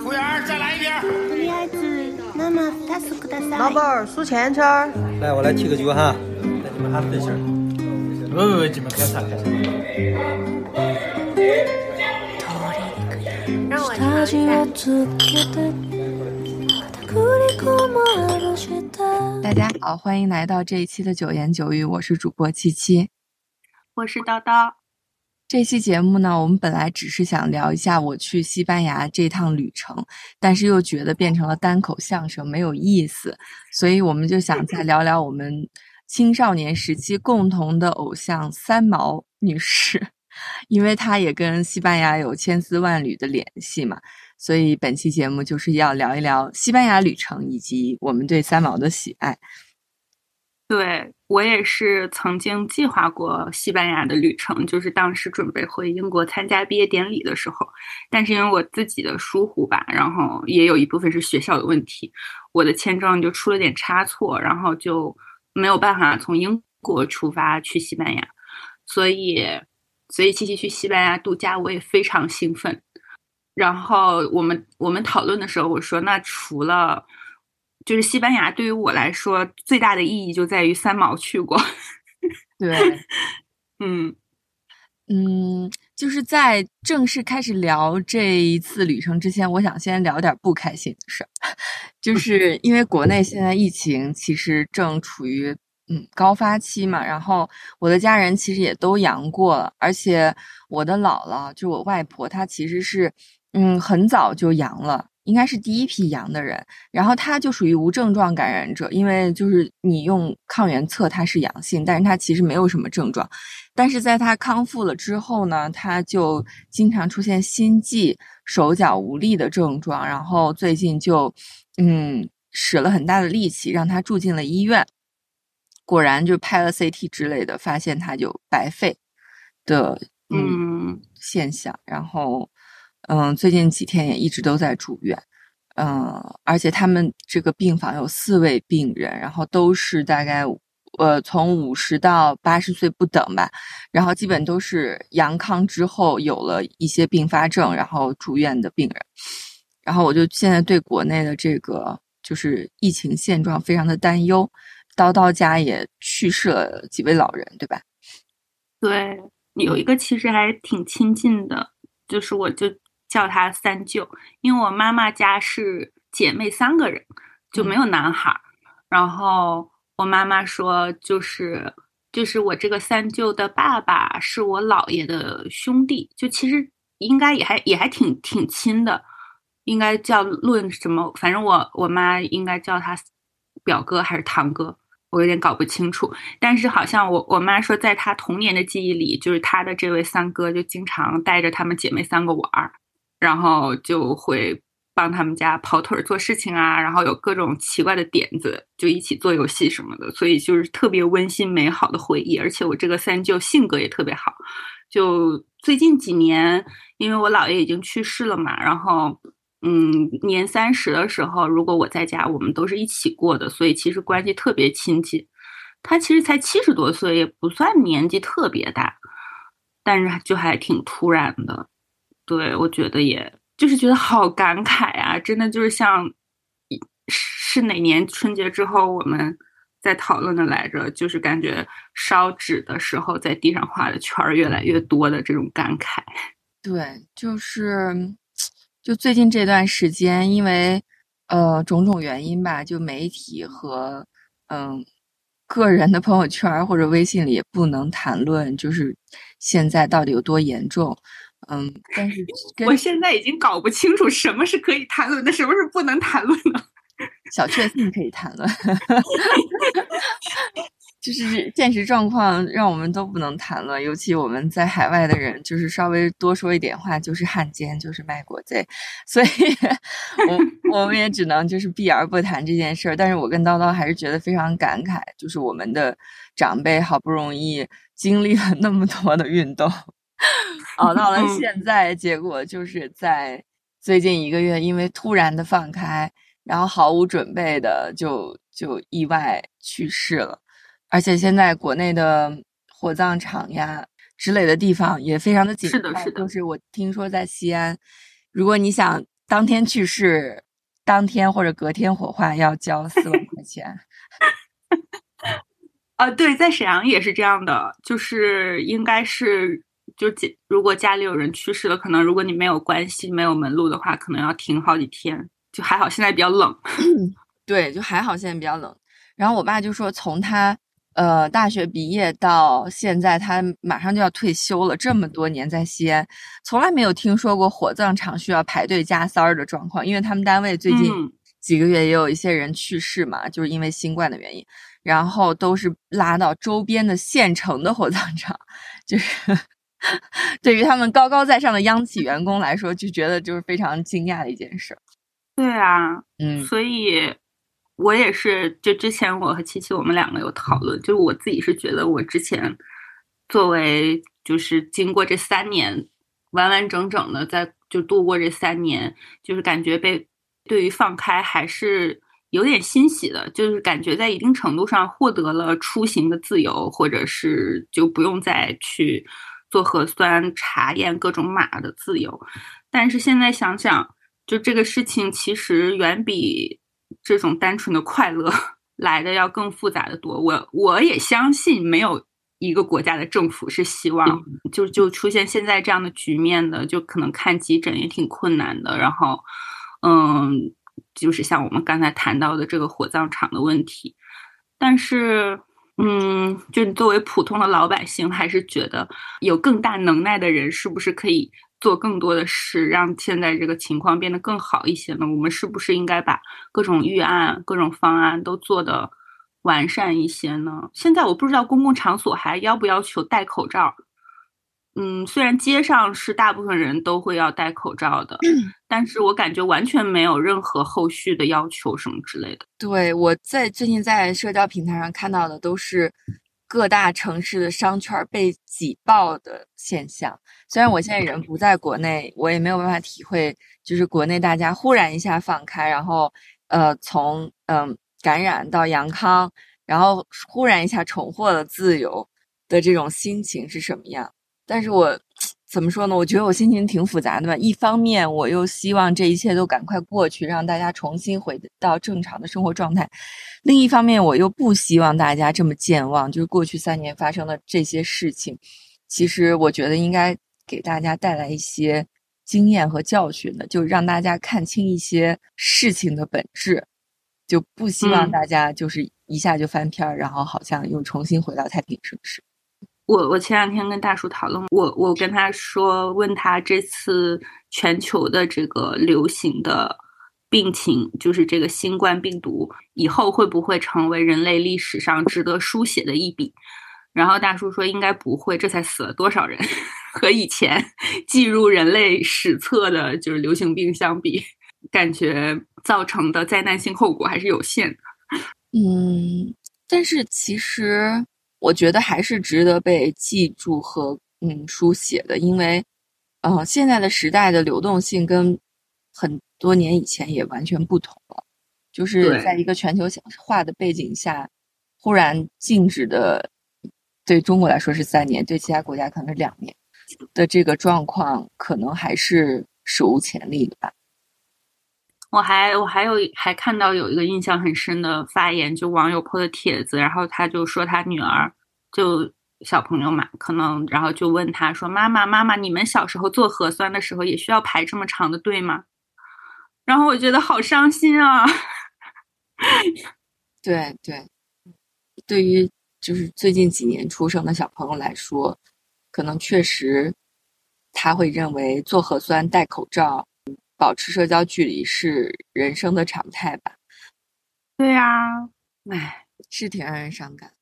服务员，再来一瓶。とりあえず生2つください。老板儿数钱圈儿。来，我来提个酒哈，来你们喊分心儿。不不不，你们开啥开啥。让我尝一下。大家好，欢迎来到这一期的九言九语，我是主播七七。我是叨叨。 这期节目呢，我们本来只是想聊一下我去西班牙这趟旅程，但是又觉得变成了单口相声没有意思，所以我们就想再聊聊我们青少年时期共同的偶像三毛女士，因为她也跟西班牙有千丝万缕的联系嘛，所以本期节目就是要聊一聊西班牙旅程以及我们对三毛的喜爱。对我也是曾经计划过西班牙的旅程，就是当时准备回英国参加毕业典礼的时候，但是因为我自己的疏忽吧，然后也有一部分是学校的问题，我的签证就出了点差错，然后就没有办法从英国出发去西班牙，所以所以七七去西班牙度假，我也非常兴奋。然后我们我们讨论的时候，我说那除了。就是西班牙对于我来说最大的意义就在于三毛去过，对，嗯。嗯，就是在正式开始聊这一次旅程之前，我想先聊点不开心的事儿，就是因为国内现在疫情其实正处于嗯高发期嘛，然后我的家人其实也都阳过了，而且我的姥姥就我外婆，她其实是嗯很早就阳了。应该是第一批阳的人，然后他就属于无症状感染者，因为就是你用抗原测他是阳性，但是他其实没有什么症状，但是在他康复了之后呢，他就经常出现心悸、手脚无力的症状，然后最近就嗯使了很大的力气让他住进了医院，果然就拍了 CT 之类的，发现他就白肺的嗯。现象，然后。嗯，最近几天也一直都在住院，嗯，而且他们这个病房有四位病人，然后都是大概呃从五十到八十岁不等吧，然后基本都是阳康之后有了一些并发症，然后住院的病人，然后我就现在对国内的这个就是疫情现状非常的担忧。叨叨家也去世了几位老人，对吧？对，有一个其实还挺亲近的，就是我就。叫他三舅，因为我妈妈家是姐妹三个人，就没有男孩。然后我妈妈说，就是就是我这个三舅的爸爸是我姥爷的兄弟，就其实应该也还也还挺挺亲的，应该叫论什么，反正我我妈应该叫他表哥还是堂哥，我有点搞不清楚。但是好像我我妈说，在她童年的记忆里，就是她的这位三哥就经常带着他们姐妹三个玩儿。然后就会帮他们家跑腿做事情啊，然后有各种奇怪的点子，就一起做游戏什么的，所以就是特别温馨美好的回忆。而且我这个三舅性格也特别好，就最近几年，因为我姥爷已经去世了嘛，然后嗯，年三十的时候，如果我在家，我们都是一起过的，所以其实关系特别亲近。他其实才七十多岁，也不算年纪特别大，但是就还挺突然的。对，我觉得也就是觉得好感慨啊！真的就是像是哪年春节之后我们在讨论的来着，就是感觉烧纸的时候在地上画的圈儿越来越多的这种感慨。对，就是就最近这段时间，因为呃种种原因吧，就媒体和嗯个人的朋友圈或者微信里也不能谈论，就是现在到底有多严重。嗯，但是我现在已经搞不清楚什么是可以谈论的，什么是不能谈论的。小确幸可以谈论，就是现实状况让我们都不能谈论，尤其我们在海外的人，就是稍微多说一点话就是汉奸，就是卖国贼，所以我我们也只能就是避而不谈这件事儿。但是我跟叨叨还是觉得非常感慨，就是我们的长辈好不容易经历了那么多的运动。熬 到了现在，结果就是在最近一个月，因为突然的放开，然后毫无准备的就就意外去世了。而且现在国内的火葬场呀，之类的地方也非常的紧是的是的就是我听说在西安，如果你想当天去世，当天或者隔天火化要交四万块钱。啊，对，在沈阳也是这样的，就是应该是就家如果家里有人去世了，可能如果你没有关系、没有门路的话，可能要停好几天。就还好现在比较冷，对，就还好现在比较冷。然后我爸就说，从他呃大学毕业到现在，他马上就要退休了，这么多年在西安，从来没有听说过火葬场需要排队加塞儿的状况，因为他们单位最近嗯几个月也有一些人去世嘛，就是因为新冠的原因，然后都是拉到周边的县城的火葬场，就是 对于他们高高在上的央企员工来说，就觉得就是非常惊讶的一件事。对啊，嗯所以我也是，就之前我和七七我们两个有讨论，就是我自己是觉得我之前作为就是经过这三年完完整整的在就度过这三年，就是感觉被对于放开还是有点欣喜的，就是感觉在一定程度上获得了出行的自由，或者是就不用再去做核酸查验各种码的自由。但是现在想想，就这个事情其实远比这种单纯的快乐来的要更复杂的多。我我也相信，没有一个国家的政府是希望就就出现现在这样的局面的，就可能看急诊也挺困难的。然后，嗯，就是像我们刚才谈到的这个火葬场的问题，但是。嗯，就作为普通的老百姓，还是觉得有更大能耐的人，是不是可以做更多的事，让现在这个情况变得更好一些呢？我们是不是应该把各种预案、各种方案都做得完善一些呢？现在我不知道公共场所还要不要求戴口罩。嗯，虽然街上是大部分人都会要戴口罩的，但是我感觉完全没有任何后续的要求什么之类的。对，我在最近在社交平台上看到的都是各大城市的商圈儿被挤爆的现象。虽然我现在人不在国内，我也没有办法体会，就是国内大家忽然一下放开，然后呃从嗯、感染到阳康，然后忽然一下重获了自由的这种心情是什么样。但是我怎么说呢？我觉得我心情挺复杂的吧。一方面，我又希望这一切都赶快过去，让大家重新回到正常的生活状态；另一方面，我又不希望大家这么健忘。就是过去三年发生的这些事情，其实我觉得应该给大家带来一些经验和教训的，就让大家看清一些事情的本质，就不希望嗯大家就是一下就翻篇儿，然后好像又重新回到太平盛世。我我前两天跟大叔讨论，我我跟他说，问他这次全球的这个流行的病情，就是这个新冠病毒以后会不会成为人类历史上值得书写的一笔？然后大叔说应该不会，这才死了多少人，和以前 记入人类史册的就是流行病相比，感觉造成的灾难性后果还是有限的。嗯，但是其实我觉得还是值得被记住和嗯书写的，因为呃现在的时代的流动性跟很多年以前也完全不同了，就是在一个全球化的背景下，忽然静止的，对中国来说是三年，对其他国家可能是两年的这个状况，可能还是史无前例的吧。我还我还有还看到有一个印象很深的发言，就网友 po 的帖子，然后他就说他女儿就小朋友嘛，可能然后就问他说：“妈妈妈妈，你们小时候做核酸的时候也需要排这么长的队吗？”然后我觉得好伤心啊。对对，对于就是最近几年出生的小朋友来说，可能确实他会认为做核酸、戴口罩、保持社交距离是人生的常态吧。对呀、唉，是挺让人伤感。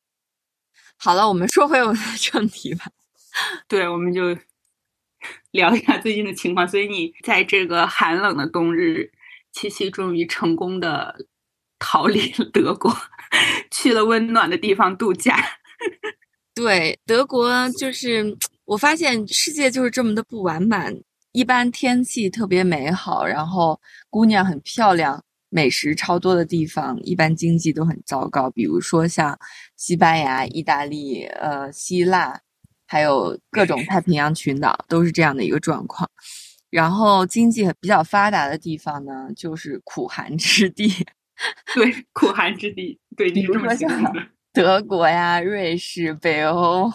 好了，我们说回我们的正题吧。对，我们就 聊一下最近的情况。所以你在这个寒冷的冬日，七七终于成功的逃离了德国，去了温暖的地方度假。对，德国就是我发现世界就是这么的不完满。一般天气特别美好，然后姑娘很漂亮，美食超多的地方，一般经济都很糟糕。比如说像西班牙、意大利、呃希腊还有各种太平洋群岛都是这样的一个状况。然后经济比较发达的地方呢，就是苦寒之地。对，苦寒之地。对，比如说像德国呀、瑞士、北欧，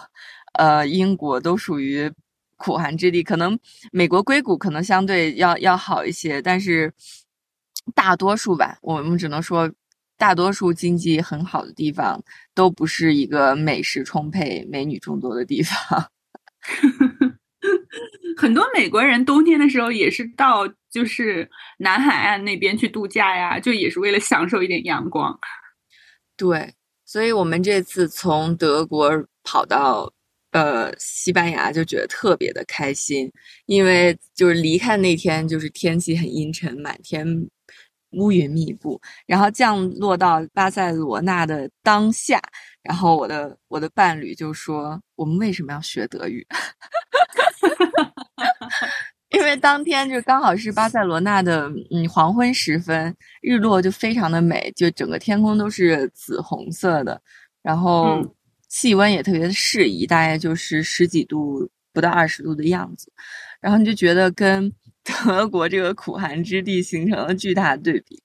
呃，英国都属于苦寒之地。可能美国硅谷可能相对要要好一些，但是大多数吧，我们只能说，大多数经济很好的地方都不是一个美食充沛、美女众多的地方。很多美国人冬天的时候也是到就是南海岸那边去度假呀，就也是为了享受一点阳光。对，所以我们这次从德国跑到呃西班牙，就觉得特别的开心，因为就是离开那天就是天气很阴沉，满天乌云密布，然后降落到巴塞罗那的当下，然后我的我的伴侣就说：“我们为什么要学德语？” 因为当天就刚好是巴塞罗那的嗯黄昏时分，日落就非常的美，就整个天空都是紫红色的，然后气温也特别的适宜，大概就是十几度不到二十度的样子，然后你就觉得跟德国这个苦寒之地形成了巨大的对比，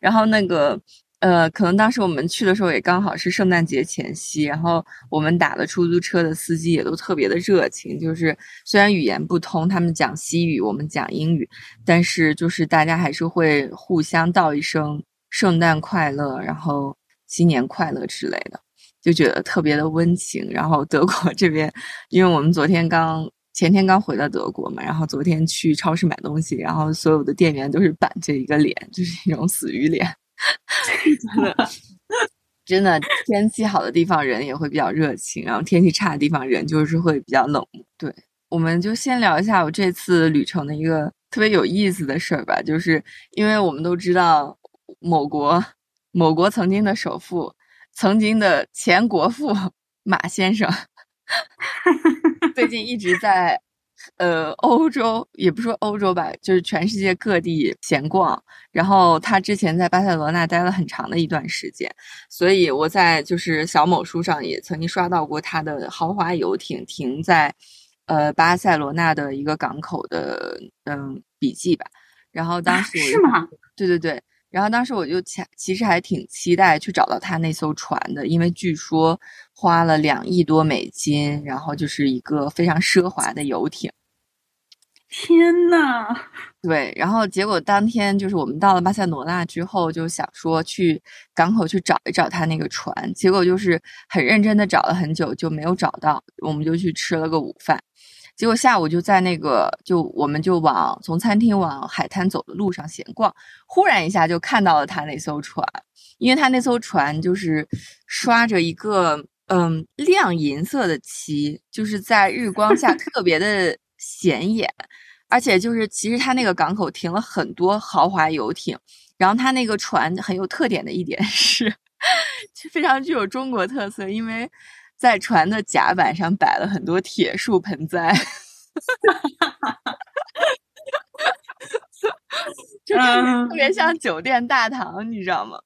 然后那个。呃，可能当时我们去的时候也刚好是圣诞节前夕，然后我们打的出租车的司机也都特别的热情，就是虽然语言不通，他们讲西语，我们讲英语，但是就是大家还是会互相道一声圣诞快乐，然后新年快乐之类的，就觉得特别的温情。然后德国这边，因为我们昨天刚前天刚回到德国嘛，然后昨天去超市买东西，然后所有的店员都是板着一个脸，就是一种死鱼脸。真的，真的，天气好的地方人也会比较热情，然后天气差的地方人就是会比较冷漠。对，我们就先聊一下我这次旅程的一个特别有意思的事儿吧，就是因为我们都知道某国某国曾经的首富，曾经的前国父 马先生，最近一直在。呃，欧洲也不说欧洲吧，就是全世界各地闲逛。然后他之前在巴塞罗那待了很长的一段时间，所以我在就是小某书上也曾经刷到过他的豪华游艇停在呃巴塞罗那的一个港口的嗯笔记吧。然后当时是吗？对对对。然后当时我就其其实还挺期待去找到他那艘船的，因为据说花了两亿多美金，然后就是一个非常奢华的游艇。天呐，对，然后结果当天就是我们到了巴塞罗那之后，就想说去港口去找一找他那个船，结果就是很认真的找了很久就没有找到，我们就去吃了个午饭。结果下午就在那个，就我们就往从餐厅往海滩走的路上闲逛，忽然一下就看到了他那艘船，因为他那艘船就是刷着一个嗯亮银色的漆，就是在日光下特别的显眼，而且就是其实他那个港口停了很多豪华游艇，然后他那个船很有特点的一点 是，就非常具有中国特色，因为。在船的甲板上摆了很多铁树盆栽，就是特别像酒店大堂，你知道吗？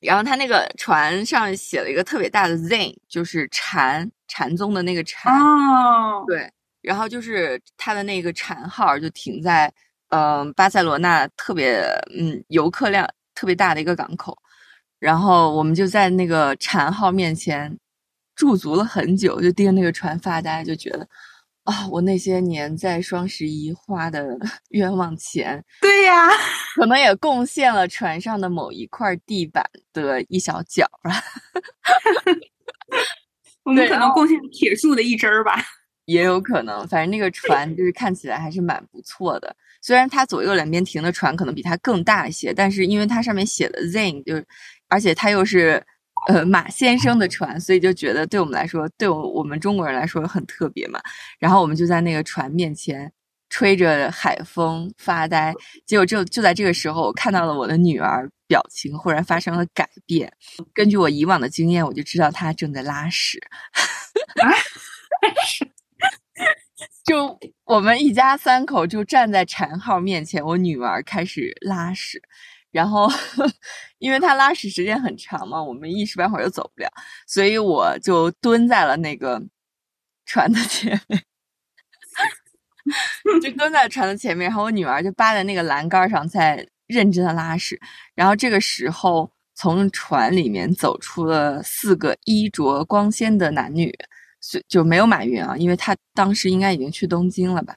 然后他那个船上写了一个特别大的 “Zen”，就是禅禅宗的那个禅。哦，对。然后就是他的那个禅号就停在嗯巴塞罗那特别嗯游客量特别大的一个港口，然后我们就在那个禅号面前。驻足了很久，就盯着那个船发呆，就觉得啊，我那些年在双十一花的 冤枉钱，对呀，可能也贡献了船上的某一块地板的一小角吧。我们可能贡献铁树的一枝儿吧，也有可能。反正那个船就是看起来还是蛮不错的，虽然它左右两边停的船可能比它更大一些，但是因为它上面写的 Zen，就是而且它又是。呃，马先生的船，所以就觉得对我们来说，对我我们中国人来说很特别嘛。然后我们就在那个船面前吹着海风发呆。结果就就在这个时候，我看到了我的女儿表情忽然发生了改变。根据我以往的经验，我就知道她正在拉屎。就我们一家三口就站在禅号面前，我女儿开始拉屎。然后，因为他拉屎时间很长嘛，我们一时半会儿又走不了，所以我就蹲在了那个船的前面，就蹲在船的前面，然后我女儿就扒在那个栏杆上在认真的拉屎。然后这个时候，从船里面走出了四个衣着光鲜的男女，就就没有马云啊，因为他当时应该已经去东京了吧？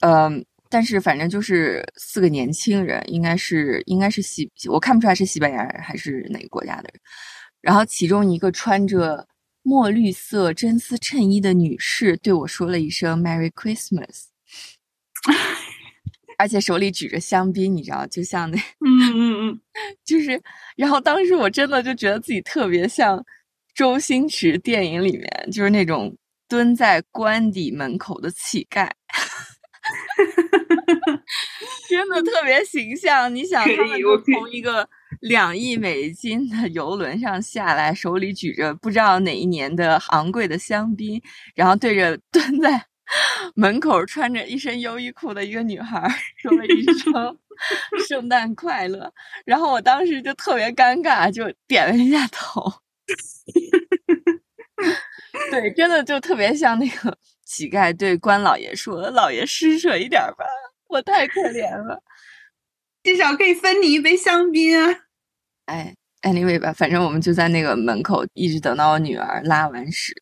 嗯，但是反正就是四个年轻人，应该是应该是西，我看不出来是西班牙人还是哪个国家的人。然后其中一个穿着墨绿色真丝衬衣的女士对我说了一声 “Merry Christmas”，而且手里举着香槟，你知道，就像那，嗯嗯嗯，就是，然后当时我真的就觉得自己特别像周星驰电影里面，就是那种蹲在官邸门口的乞丐。真的特别形象，你想他们就从一个两亿美金的游轮上下来，手里举着不知道哪一年的昂贵的香槟，然后对着蹲在 门口穿着一身优衣库的一个女孩说了一声“圣诞快乐”，然后我当时就特别尴尬，就点了一下头。对，真的就特别像那个。乞丐对官老爷说：“老爷施舍一点吧，我太可怜了，至少可以分你一杯香槟啊。”哎，anyway 吧，反正我们就在那个门口一直等到我女儿拉完屎，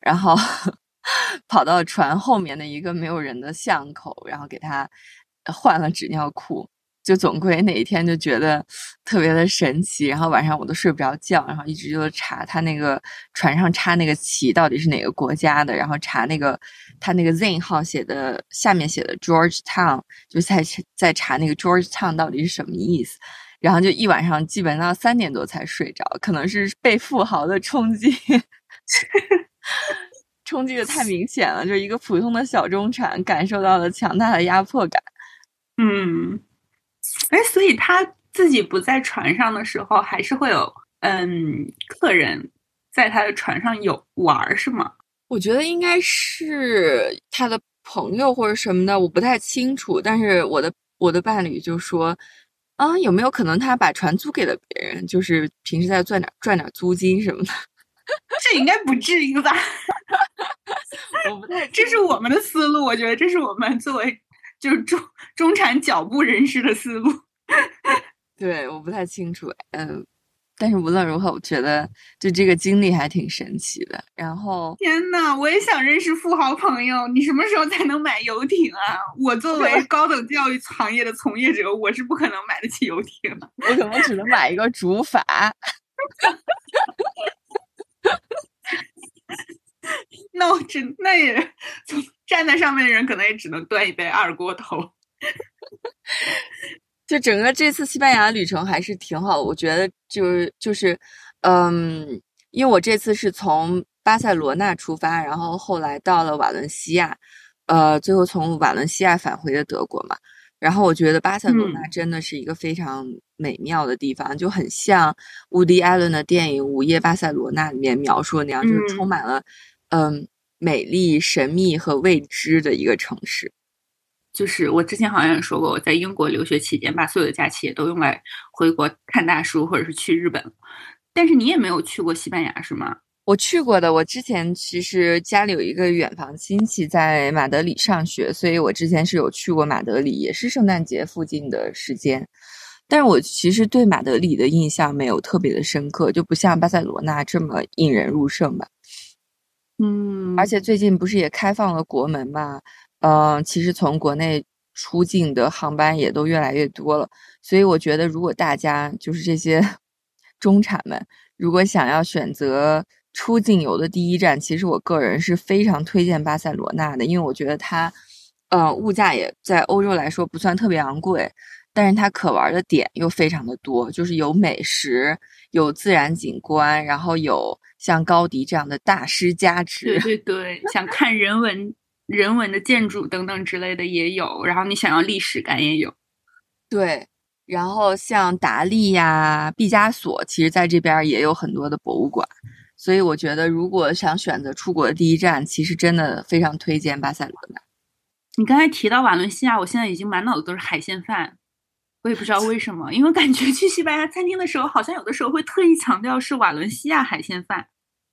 然后 跑到船后面的一个没有人的巷口，然后给她换了纸尿裤。就总归哪一天就觉得特别的神奇，然后晚上我都睡不着觉，然后一直就查他那个船上插那个旗到底是哪个国家的，然后查那个他那个 Z 号写的下面写的 George Town，就在在查那个 George Town 到底是什么意思，然后就一晚上基本上三点多才睡着，可能是被富豪的冲击 冲击的太明显了，就一个普通的小中产感受到了强大的压迫感，嗯。哎，所以他自己不在船上的时候，还是会有嗯客人在他的船上有玩，是吗？我觉得应该是他的朋友或者什么的，我不太清楚。但是我的我的伴侣就说，啊，有没有可能他把船租给了别人，就是平时在赚点赚点租金什么的？这应该不至于吧？我不太，这是我们的思路。我觉得这是我们作为。就是中中产脚步人士的思路，对，我不太清楚，嗯，但是无论如何，我觉得就这个经历还挺神奇的。然后，天呐，我也想认识富豪朋友。你什么时候才能买游艇啊？我作为 高等教育行业的从业者，我是不可能买得起游艇的。我可能只能买一个竹筏。那我只那也从站在上面的人可能也只能端一杯二锅头。就整个这次西班牙旅程还是挺好，我觉得就是就是，嗯，因为我这次是从巴塞罗那出发，然后后来到了瓦伦西亚，呃，最后从瓦伦西亚返回的德国嘛。然后我觉得巴塞罗那真的是一个非常美妙的地方，就很像伍迪·艾伦的电影《午夜巴塞罗那》里面描述的那样，就是充满了。嗯，美丽、神秘和未知的一个城市，就是我之前好像也说过，我在英国留学期间，把所有的假期也都用来回国看大叔或者是去日本。但是你也没有去过西班牙是吗？我去过的，我之前其实家里有一个远房亲戚在马德里上学，所以我之前是有去过马德里，也是圣诞节附近的时间。但是我其实对马德里的印象没有特别的深刻，就不像巴塞罗那这么引人入胜吧。嗯，而且最近不是也开放了国门嘛？嗯，其实从国内出境的航班也都越来越多了。所以我觉得，如果大家就是这些 中产们，如果想要选择出境游的第一站，其实我个人是非常推荐巴塞罗那的，因为我觉得它，呃，物价也在欧洲来说不算特别昂贵，但是它可玩的点又非常的多，就是有美食，有自然景观，然后有。像高迪这样的大师加持，对对对，想看人文、人文的建筑等等之类的也有，然后你想要历史感也有，对。然后像达利呀、毕加索，其实在这边也有很多的博物馆，所以我觉得如果想选择出国的第一站，其实真的非常推荐巴塞罗那。你刚才提到瓦伦西亚，我现在已经满脑子都是海鲜饭，我也不知道为什么，因为感觉去西班牙餐厅的时候，好像有的时候会特意强调是瓦伦西亚海鲜饭。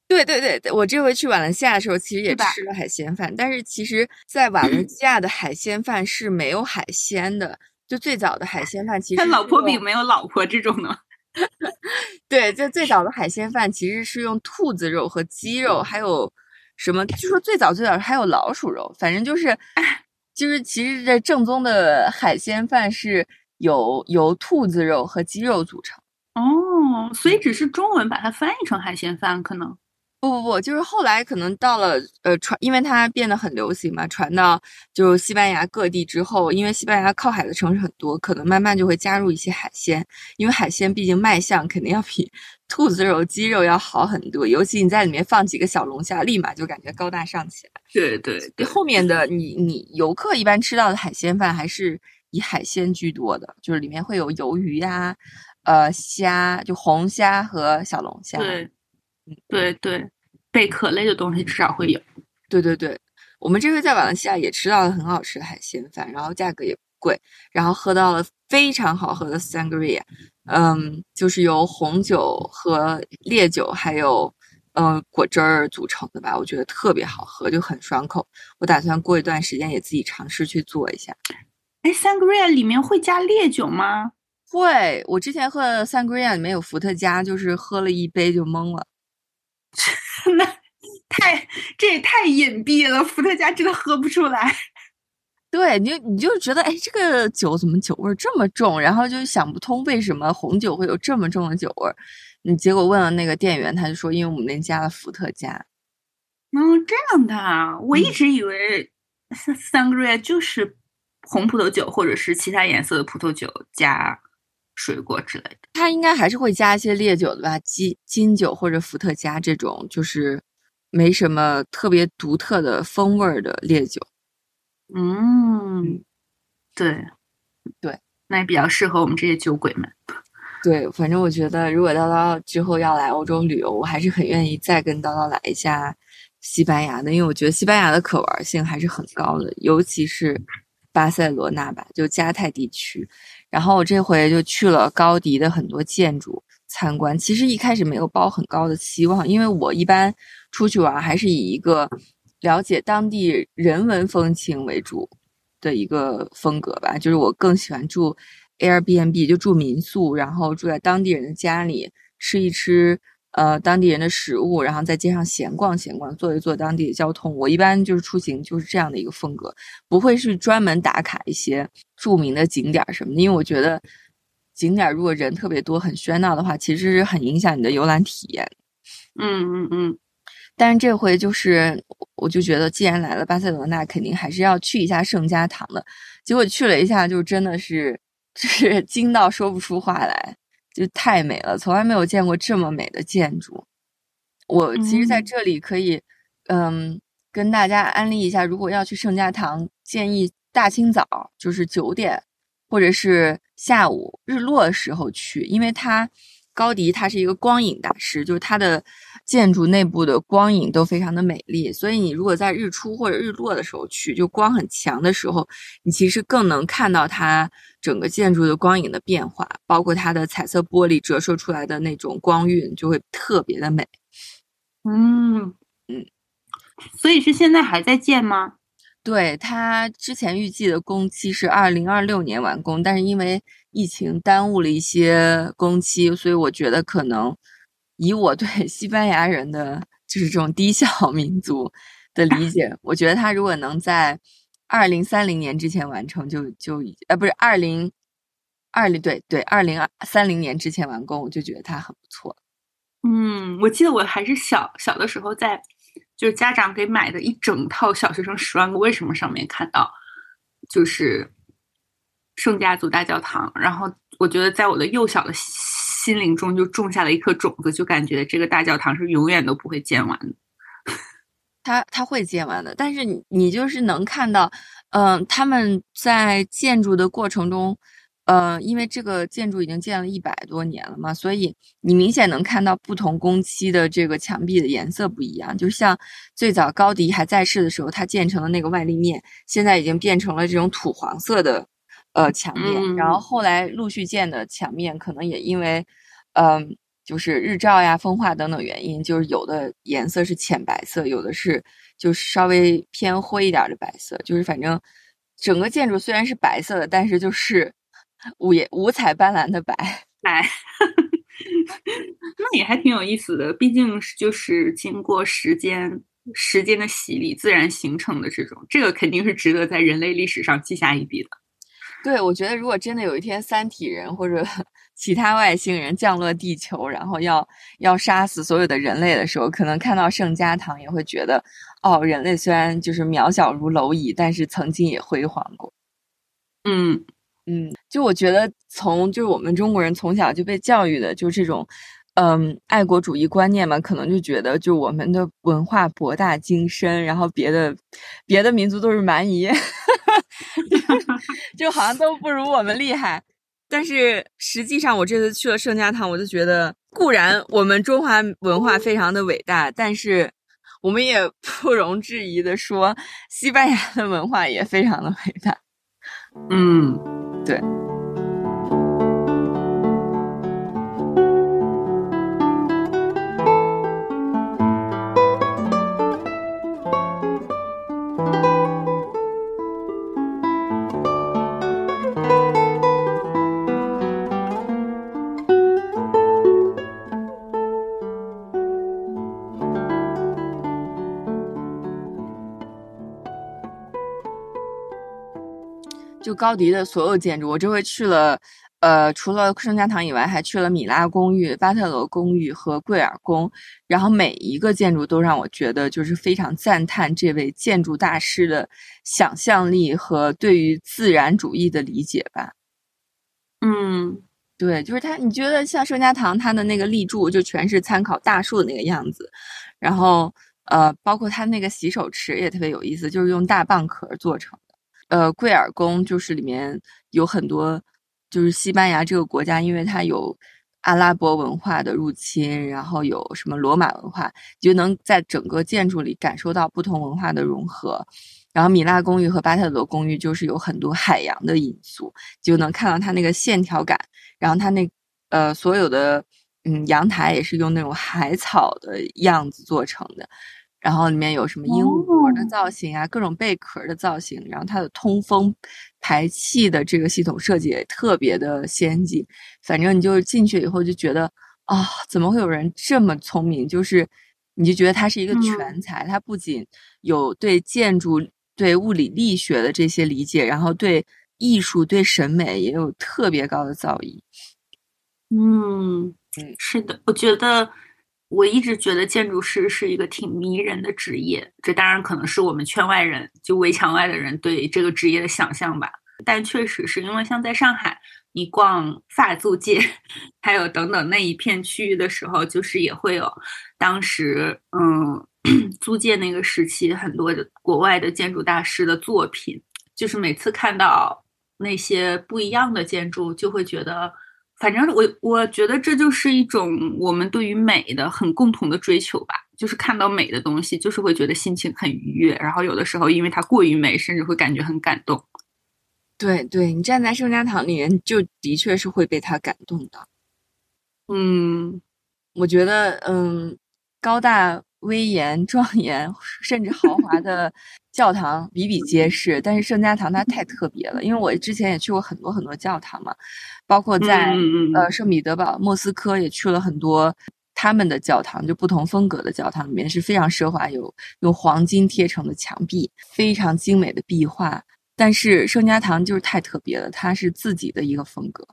对对对对，我这回去瓦伦西亚的时候，其实也吃了海鲜饭，但是其实，在瓦伦西亚的海鲜饭是没有海鲜的。就最早的海鲜饭，其实他老婆饼没有老婆这种的吗？对，就最早的海鲜饭其实是用兔子肉和鸡肉，还有什么？据说最早最早还有老鼠肉，反正就是，就是其实这正宗的海鲜饭是有由兔子肉和鸡肉组成。哦，所以只是中文把它翻译成海鲜饭，可能不不不，就是后来可能到了呃传，因为它变得很流行嘛，传到就是西班牙各地之后，因为西班牙靠海的城市很多，可能慢慢就会加入一些海鲜，因为海鲜毕竟卖相肯定要比兔子肉、鸡肉要好很多，尤其你在里面放几个小龙虾，立马就感觉高大上起来。对对对，后面的你你游客一般吃到的海鲜饭还是以海鲜居多的，就是里面会有鱿鱼呀、呃虾，就红虾和小龙虾。对对对，贝壳类的东西至少会有。对对对，我们这回在瓦伦西亚也吃到了很好吃的海鲜饭，然后价格也不贵，然后喝到了非常好喝的 sangria，嗯，就是由红酒和烈酒还有呃果汁儿组成的吧，我觉得特别好喝，就很爽口。我打算过一段时间也自己尝试去做一下。哎，sangria 里面会加烈酒吗？会，我之前喝的 sangria 里面有伏特加，就是喝了一杯就懵了。那太这也太隐蔽了，伏特加真的喝不出来。对，你就你就觉得，哎，这个酒怎么酒味儿这么重？然后就想不通为什么红酒会有这么重的酒味儿。你结果问了那个店员，他就说，因为我们那加了伏特加。哦，这样的啊，我一直以为 sangria 就是红葡萄酒或者是其他颜色的葡萄酒加水果之类的。它应该还是会加一些烈酒的吧，金金酒或者伏特加这种，就是没什么特别独特的风味儿的烈酒。嗯，对对，那也比较适合我们这些酒鬼们。对，反正我觉得，如果叨叨之后要来欧洲旅游，我还是很愿意再跟叨叨来一下西班牙的，因为我觉得西班牙的可玩性还是很高的，尤其是巴塞罗那吧，就加泰地区。然后我这回就去了高迪的很多建筑参观，其实一开始没有抱很高的期望，因为我一般出去玩还是以一个了解当地人文风情为主的一个风格吧，就是我更喜欢住。Airbnb 就住民宿，然后住在当地人的家里，吃一吃呃当地人的食物，然后在街上闲逛闲逛，坐一坐当地的交通。我一般就是出行就是这样的一个风格，不会去专门打卡一些著名的景点什么的，因为我觉得景点如果人特别多、很喧闹的话，其实是很影响你的游览体验。嗯嗯嗯。但是这回就是，我就觉得既然来了巴塞罗那，肯定还是要去一下圣家堂的。结果去了一下，就真的是。就是惊到说不出话来，就太美了，从来没有见过这么美的建筑。我其实在这里可以，嗯，跟大家安利一下，如果要去圣家堂，建议大清早，就是九点或者是下午日落的时候去，因为它高迪他是一个光影大师，就是他的建筑内部的光影都非常的美丽，所以你如果在日出或者日落的时候去，就光很强的时候，你其实更能看到它。整个建筑的光影的变化，包括它的彩色玻璃折射出来的那种光晕，就会特别的美。嗯嗯，所以是现在还在建吗？对，它之前预计的工期是二零二六年完工，但是因为疫情耽误了一些工期，所以我觉得可能以我对 西班牙人的就是这种低效 民族的理解，我觉得他如果能在。二零三零年之前完成就就呃不是二零二零对对二零三零年之前完工，我就觉得他很不错。嗯，我记得我还是小小的时候在就是家长给买的一整套《小学生十万个为什么》上面看到，就是圣家族大教堂，然后我觉得在我的幼小的心灵中就种下了一颗种子，就感觉这个大教堂是永远都不会建完的。他他会建完的，但是你你就是能看到，嗯，他们在建筑的过程中，呃，因为这个建筑已经建了一百多年了嘛，所以你明显能看到不同工期的这个墙壁的颜色不一样。就像最早高迪还在世的时候，他建成的那个外立面，现在已经变成了这种土黄色的呃墙面，然后后来陆续建的墙面，可能也因为，嗯。就是日照呀、风化等等原因，就是有的颜色是浅白色，有的是就是稍微偏灰一点的白色，就是反正整个建筑虽然是白色的，但是就是五颜五彩斑斓的白。白，那也还挺有意思的，毕竟就是经过时间时间的洗礼，自然形成的这种，这个肯定是值得在人类历史上记下一笔的。对，我觉得如果真的有一天三体人或者 其他外星人降落地球，然后要要杀死所有的人类的时候，可能看到圣家堂也会觉得，哦，人类虽然就是渺小如蝼蚁，但是曾经也辉煌过。嗯嗯，就我觉得从就是我们中国人从小就被教育的，就这种。嗯，爱国主义观念嘛，可能就觉得就我们的文化博大精深，然后别的别的民族都是蛮夷，就好像都不如我们厉害。但是实际上，我这次去了圣家堂，我就觉得，固然我们中华文化非常的伟大，但是我们也不容置疑的说，西班牙的文化也非常的伟大。嗯，对。就高迪的所有建筑，我这回去了，呃，除了圣家堂以外，还去了米拉公寓、巴特罗公寓和贵尔宫。然后每一个建筑都让我觉得就是非常赞叹这位建筑大师的想象力和对于自然主义的理解吧。嗯，对，就是他，你觉得像圣家堂，它的那个立柱就全是参考大树的那个样子，然后呃，包括它那个洗手池也特别有意思，就是用大蚌壳做成。呃，贵尔宫就是里面有很多，就是西班牙这个国家，因为它有阿拉伯文化的入侵，然后有什么罗马文化，就能在整个建筑里感受到不同文化的融合。然后米拉公寓和巴特罗公寓就是有很多海洋的因素，就能看到它那个线条感。然后它那呃所有的嗯阳台也是用那种海草的样子做成的。然后里面有什么鹦鹉的造型啊，各种贝壳的造型，然后它的通风、排气的这个系统设计也特别的先进。反正你就进去以后就觉得，啊，怎么会有人这么聪明？就是你就觉得他是一个全才，他不仅有对建筑、对物理力学的这些理解，然后对艺术、对审美也有特别高的造诣。嗯嗯，是的，我觉得。我一直觉得建筑师是一个挺迷人的职业，这当然可能是我们圈外人，就围墙外的人对这个职业的想象吧。但确实是因为像在上海，你逛法租界，还有等等那一片区域的时候，就是也会有当时嗯租界那个时期很多的国外的建筑大师的作品，就是每次看到那些不一样的建筑，就会觉得。反正我我觉得这就是一种我们对于美的很共同的追求吧，就是看到美的东西，就是会觉得心情很愉悦。然后有的时候因为它过于美，甚至会感觉很感动。对，对你站在圣家堂里面，就的确是会被它感动的。嗯，我觉得，嗯，高大。威严、庄严，甚至豪华的教堂比比皆是，但是圣家堂它太特别了。因为我之前也去过很多很多教堂嘛，包括在呃圣彼得堡、莫斯科也去了很多他们的教堂，就不同风格的教堂，里面是非常奢华，有用黄金贴成的墙壁，非常精美的壁画。但是圣家堂就是太特别了，它是自己的一个风格。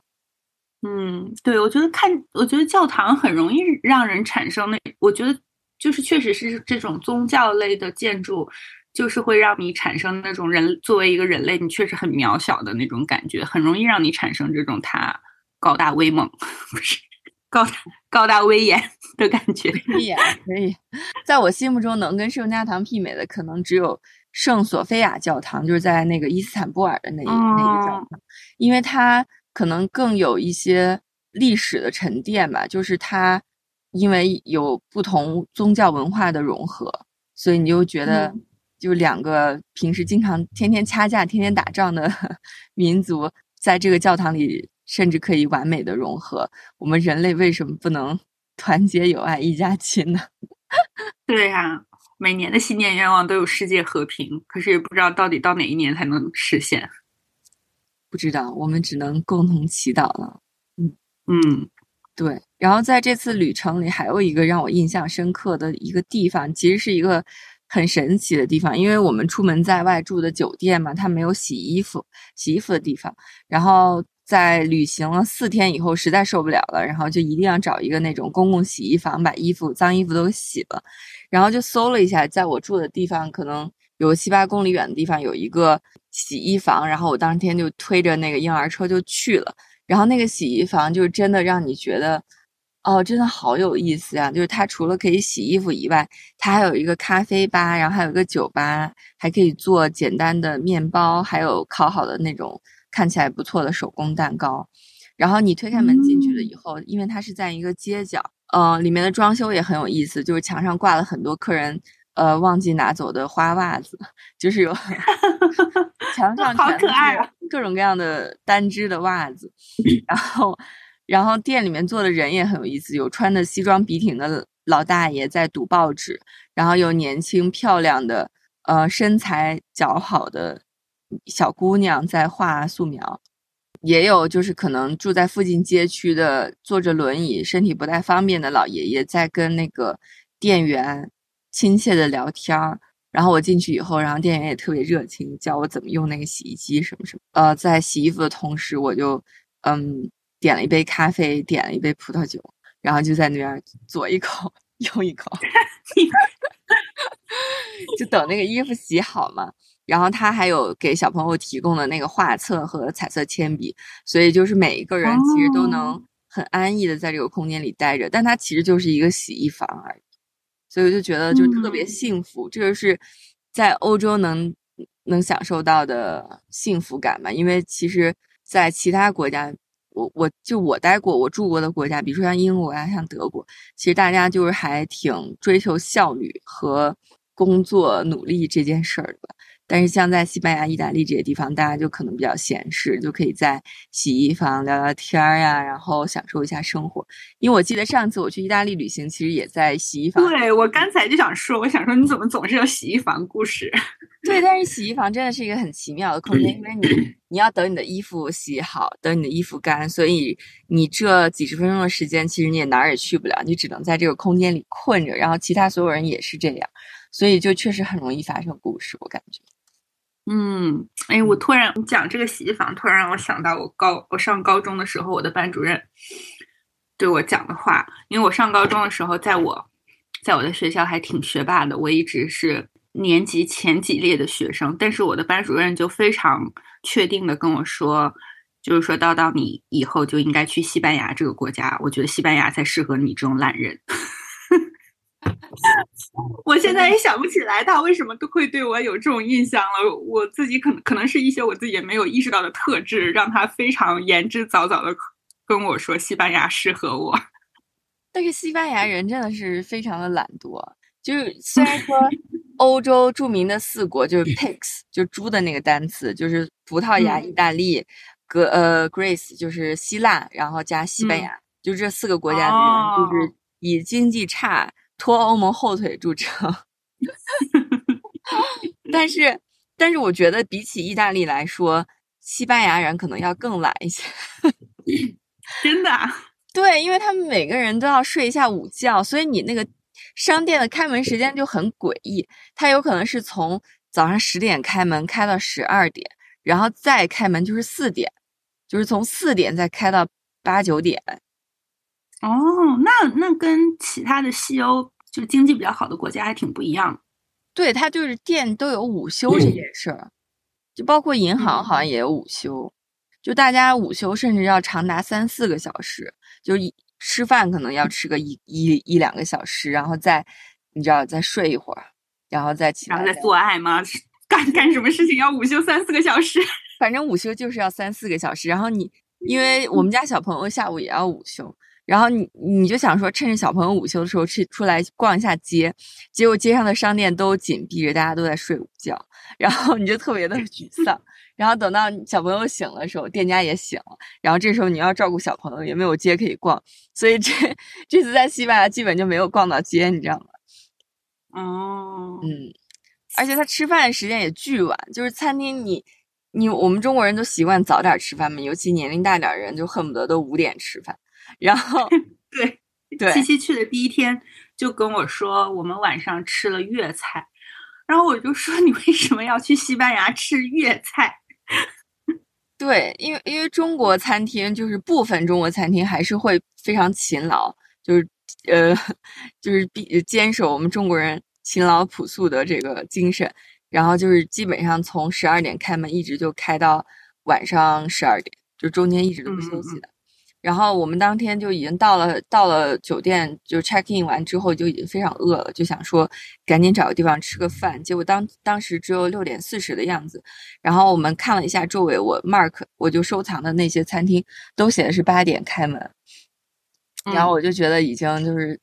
嗯，对，我觉得看，我觉得教堂很容易让人产生那，我觉得。就是确实是这种宗教类的建筑，就是会让你产生那种人作为一个人类，你确实很渺小的那种感觉，很容易让你产生这种他高大威猛，不是高大高大威严的感觉。可以，可以，在我心目中能跟圣家堂媲美的，可能只有圣索菲亚教堂，就是在那个伊斯坦布尔的那一那个教堂，因为它可能更有一些历史的沉淀吧，就是它。因为有不同宗教文化的融合，所以你就觉得，就两个平时经常天天掐架、天天打仗的 民族，在这个教堂里，甚至可以完美的融合。我们人类为什么不能 团结友爱一家亲呢。对呀，每年的新年愿望都有世界和平，可是也不知道到底到哪一年才能实现。不知道，我们只能共同祈祷了。嗯嗯，对。然后在这次旅程里，还有一个让我印象深刻的一个地方，其实是一个很神奇的地方，因为我们出门在外住的酒店嘛，它没有洗衣服、洗衣服的地方。然后在旅行了四天以后，实在受不了了，然后就一定要找一个那种公共洗衣房，把衣服、脏衣服都洗了。然后就搜了一下，在我住的地方，可能有七八公里远的地方有一个洗衣房，然后我当天就推着那个婴儿车就去了。然后那个洗衣房就真的让你觉得，哦，真的好有意思啊！就是它除了可以洗衣服以外，它还有一个咖啡吧，然后还有一个酒吧，还可以做简单的面包，还有烤好的那种看起来不错的手工蛋糕。然后你推开门进去了以后，因为它是在一个街角。嗯，里面的装修也很有意思，就是墙上挂了很多客人呃忘记拿走的花袜子，就是有 墙上好可爱啊，各种各样的单只的袜子。然后，然后店里面坐的人也很有意思，有穿的西装笔挺的老大爷在读报纸，然后有年轻漂亮的呃身材姣好的小姑娘在画素描。也有就是可能住在附近街区的坐着轮椅、身体不太方便的老爷爷在跟那个店员亲切的聊天儿。然后我进去以后，然后店员也特别热情，教我怎么用那个洗衣机什么什么。呃，在洗衣服的同时，我就嗯点了一杯咖啡，点了一杯葡萄酒，然后就在那边左一口右一口，就等那个衣服洗好嘛。然后他还有给小朋友提供的那个画册和彩色铅笔，所以就是每一个人其实都能很安逸的在这个空间里待着。但它其实就是一个洗衣房而已，所以我就觉得就特别幸福。这个是在欧洲能能享受到的幸福感嘛？因为其实，在其他国家，我我就我待过、我住过的国家，比如说像英国呀、像德国，其实大家就是还挺追求效率和工作努力这件事儿的。但是像在西班牙、意大利这些地方，大家就可能比较闲适，就可以在洗衣房聊聊天儿呀，然后享受一下生活。因为我记得上次我去意大利旅行，其实也在洗衣房。对我刚才就想说，我想说你怎么总是有洗衣房故事？对，但是洗衣房真的是一个很奇妙的空间，因为你你要等你的衣服洗好，等你的衣服干，所以你这几十分钟的时间，其实你也哪儿也去不了，你只能在这个空间里困着。然后其他所有人也是这样，所以就确实很容易发生故事，我感觉。嗯，哎，我突然讲这个洗衣房，突然让我想到我高我上高中的时候，我的班主任对我讲的话。因为我上高中的时候，在我在我的学校还挺学霸的，我一直是年级前几列的学生。但是我的班主任就非常确定的跟我说，就是说叨叨，你以后就应该去西班牙这个国家，我觉得西班牙才适合你这种懒人。我现在也想不起来他为什么都会对我有这种印象了。我自己可能可能是一些我自己也没有意识到的特质，让他非常言之凿凿的跟我说西班牙适合我。但是西班牙人真的是非常的懒惰，就是虽然说欧洲著名的四国就是 pigs 就猪的那个单词，就是葡萄牙、意大利、格呃 Greece 就是希腊，然后加西班牙，就这四个国家的人就是以经济差。拖欧盟后腿著称，但是，但是我觉得比起意大利来说，西班牙人可能要更懒一些。真的？对，因为他们每个人都要睡一下午觉，所以你那个商店的开门时间就很诡异。它有可能是从早上十点开门开到十二点，然后再开门就是四点，就是从四点再开到八九点。哦，那那跟其他的西欧就经济比较好的国家还挺不一样。对，它就是店都有午休这件事儿，就包括银行好像也有午休，就大家午休甚至要长达三四个小时，就一吃饭可能要吃个一一一两个小时，然后再你知道再睡一会儿，然后再起来，然后再做爱吗？干干什么事情要午休三四个小时？反正午休就是要三四个小时。然后你因为我们家小朋友下午也要午休。然后你你就想说，趁着小朋友午休的时候去出来逛一下街，结果街上的商店都紧闭着，大家都在睡午觉，然后你就特别的沮丧。然后等到小朋友醒了的时候，店家也醒了，然后这时候你要照顾小朋友，也没有街可以逛，所以这这次在西班牙基本就没有逛到街，你知道吗？哦，嗯，而且他吃饭时间也巨晚，就是餐厅你你我们中国人都习惯早点吃饭嘛，尤其年龄大点儿人就恨不得都五点吃饭，然后 对对七夕去的第一天就跟我说，我们晚上吃了粤菜，然后我就说 你为什么要去西班牙吃粤菜？对，因为因为中国餐厅就是部分中国餐厅还是会非常勤劳，就是呃就是必坚守我们中国人勤劳朴素的这个精神，然后就是基本上从十二点开门，一直就开到晚上十二点，就中间一直都不休息的。然后我们当天就已经到了，到了酒店就 check in 完之后就已经非常饿了，就想说赶紧找个地方吃个饭。结果当当时只有六点四十的样子，然后我们看了一下周围，我 mark 我就收藏的那些餐厅都写的是八点开门，然后我就觉得已经就是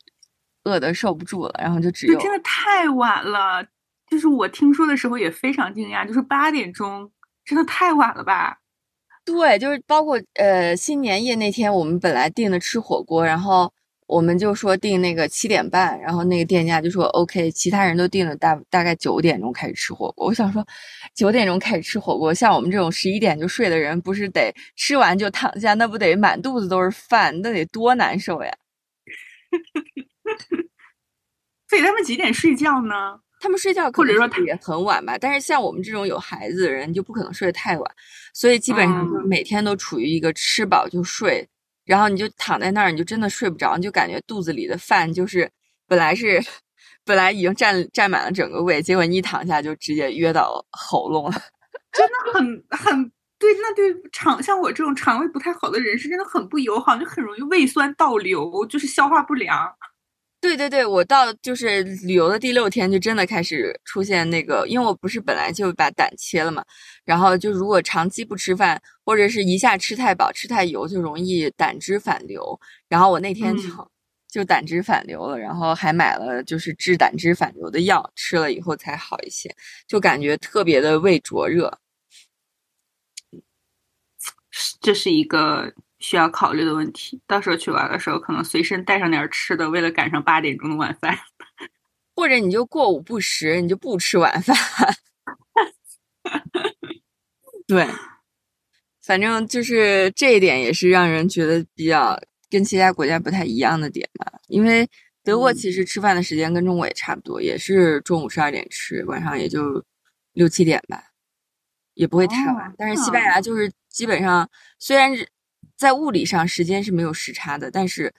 饿的受不住了，然后就只有就真的太晚了。就是我听说的时候也非常惊讶，就是八点钟，真的太晚了吧？对，就是包括呃新年夜那天，我们本来订的吃火锅，然后我们就说订那个七点半，然后那个店家就说 OK，其他人都订了大大概九点钟开始吃火锅。我想说，九点钟开始吃火锅，像我们这种十一点就睡的人，不是得吃完就躺下，那不得满肚子都是饭，那得多难受呀！所以他们几点睡觉呢？他们睡觉可或者说也很晚吧，但是像我们这种有孩子的人就不可能睡得太晚，所以基本上就是嗯每天都处于一个吃饱就睡，然后你就躺在那儿，你就真的睡不着，你就感觉肚子里的饭就是本来是本来已经占占满了整个胃，结果你一躺下就直接噎到喉咙了。真的很很对，那对肠像我这种肠胃不太好的人是真的很不友好，就很容易胃酸倒流，就是消化不良。对对对，我到就是旅游的第六天就真的开始出现那个，因为我不是本来就把胆切了嘛，然后就如果长期不吃饭，或者是一下吃太饱、吃太油，就容易胆汁反流。然后我那天就、嗯就胆汁反流了，然后还买了就是治胆汁反流的药，吃了以后才好一些，就感觉特别的胃灼热。这是一个需要考虑的问题。到时候去玩的时候，可能随身带上点吃的，为了赶上八点钟的晚饭。或者你就过午不食，你就不吃晚饭。对，反正就是这一点也是让人觉得比较跟其他国家不太一样的点吧。因为德国嗯其实吃饭的时间跟中国也差不多，也是中午十二点吃，晚上也就六七点吧，也不会太晚。哦但是西班牙就是基本上虽然是在物理上时间是没有时差的，但是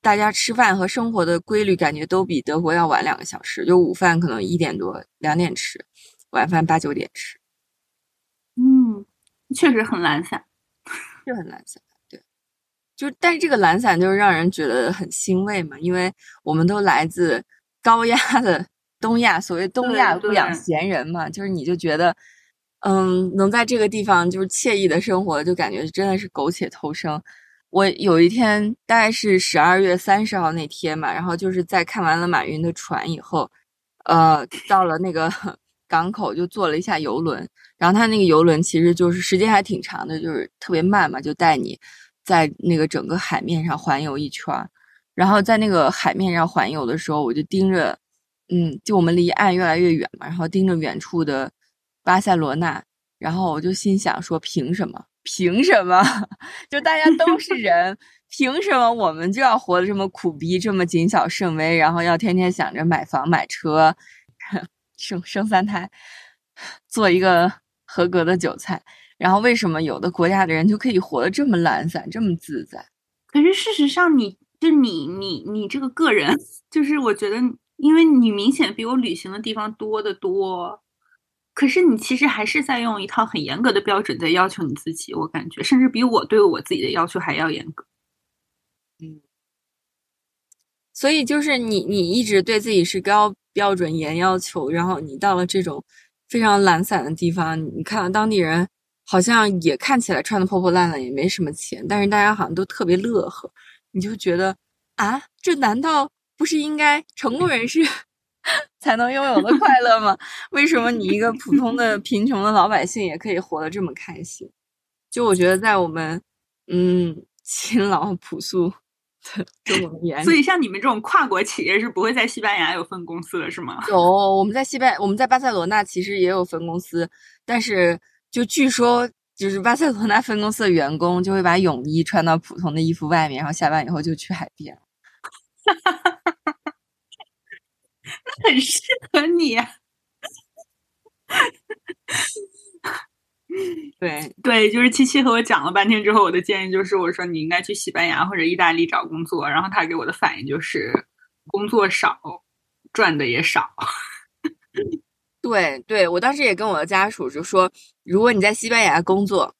大家吃饭和生活的规律感觉都比德国要晚两个小时，就午饭可能一点多、两点吃，晚饭八九点吃，嗯，确实很懒散。就很懒散。对，就但是这个懒散就是让人觉得很欣慰嘛，因为我们都来自高压的东亚，所谓东亚不养闲人嘛，就是你就觉得。嗯，能在这个地方就是惬意的生活，就感觉真的是苟且偷生。我有一天大概是十二月三十号那天嘛，然后就是在看完了马云的船以后，呃，到了那个 港口就坐了一下游轮，然后他那个游轮其实就是时间还挺长的，就是特别慢嘛，就带你在那个整个海面上环游一圈儿。然后在那个海面上环游的时候，我就盯着，嗯，就我们离岸越来越远嘛，然后盯着远处的巴塞罗那，然后我就心想说，凭什么？凭什么？就大家都是 人，凭什么我们就要活得这么苦逼，这么谨小慎微，然后要天天想着买房买车，生生三胎，做一个合格的韭菜？然后为什么有的国家的人就可以活得这么懒散，这么自在？可是事实上你，就你你你这个个人，就是我觉得，因为你明显比我旅行的地方多得多，可是你其实还是在用一套很严格的标准在要求你自己，我感觉甚至比我对我自己的要求还要严格。嗯所以就是你，你一直对自己是高标准、严要求，然后你到了这种非常懒散的地方，你看到当地人好像也看起来穿的破破烂烂，也没什么钱，但是大家好像都特别乐呵，你就觉得啊，这难道不是应该成功人士 才能拥有的快乐吗？为什么你一个普通的贫穷的老百姓也可以活得这么开心？就我觉得，在我们嗯勤劳朴素的 中国人眼里，所以像你们这种跨国企业是不会在西班牙有分公司的是吗？有我们在西班我们在巴塞罗那其实也有分公司，但是就据说就是巴塞罗那分公司的员工就会把泳衣穿到普通的衣服外面，然后下班以后就去海边。很适合你、啊。对对，就是七七和我讲了半天之后，我的建议就是，我说你应该去西班牙或者意大利找工作，然后他给我的反应就是工作少，赚的也少。对对，我当时也跟我的家属就说，如果你在西班牙工作，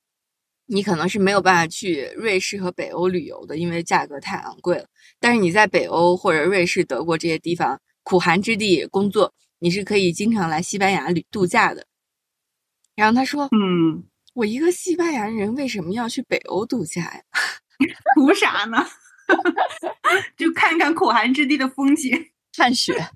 你可能是没有办法去瑞士和北欧旅游的，因为价格太昂贵了。但是你在北欧或者瑞士、德国这些地方苦寒之地工作，你是可以经常来西班牙旅度假的。然后他说：“嗯，我一个西班牙人为什么要去北欧度假呀？图啥呢？就看看苦寒之地的风景，看雪。”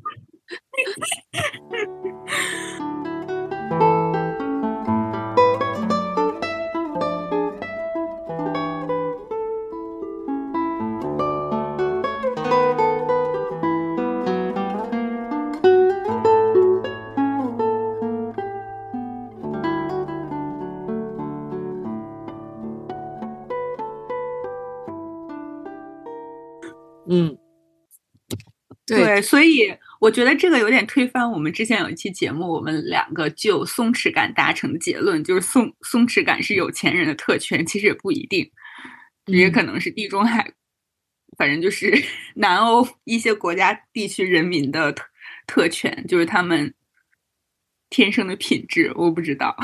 对，所以我觉得这个有点推翻我们之前有一期节目，我们两个就松弛感达成的结论，就是松松弛感是有钱人的特权，其实也不一定，也可能是地中海，反正就是 南欧一些国家地区人民的特特权，就是他们天生的品质，我不知道。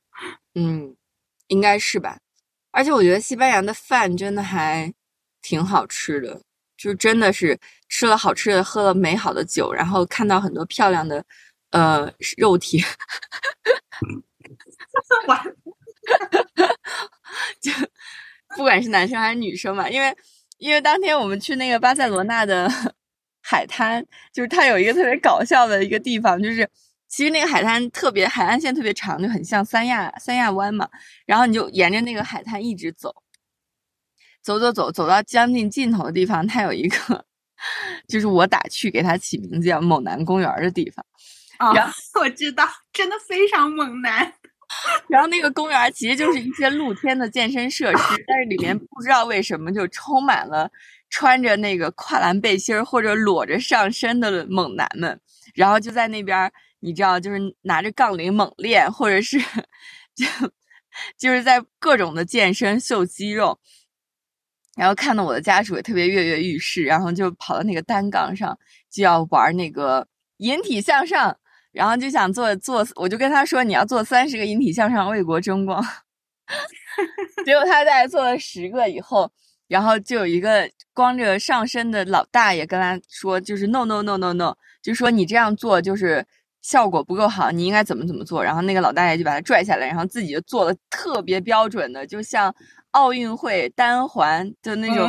嗯，应该是吧。而且我觉得西班牙的饭真的还挺好吃的。就真的是吃了好吃的，喝了美好的酒，然后看到很多漂亮的呃肉体，完，就不管是男生还是女生嘛，因为因为当天我们去那个巴塞罗那的 海滩，就是它有一个特别搞笑的一个地方，就是其实那个海滩特别海岸线特别长，就很像三亚三亚湾嘛，然后你就沿着那个海滩一直走。走走走，走到将近尽头的地方，它有一个，就是我打趣给它起名字叫“猛男公园”的地方。啊，我知道，真的非常猛男。然后那个公园其实就是一些露天的健身设施，但是里面不知道为什么就充满了穿着那个跨栏背心或者裸着上身的猛男们，然后就在那边，你知道，就是拿着杠铃猛练，或者是 就就是在各种的健身秀肌肉。然后看到我的家属也特别跃跃欲试，然后就跑到那个单杠上，就要玩那个引体向上，然后就想做做，我就跟他说你要做三十个引体向上为国争光。结果他在做了十个以后，然后就有一个光着上身的老大爷跟他说，就是 no no no no no，就说你这样做就是效果不够好，你应该怎么怎么做。然后那个老大爷就把他拽下来，然后自己就做了特别标准的，就像。奥运会单环的那种，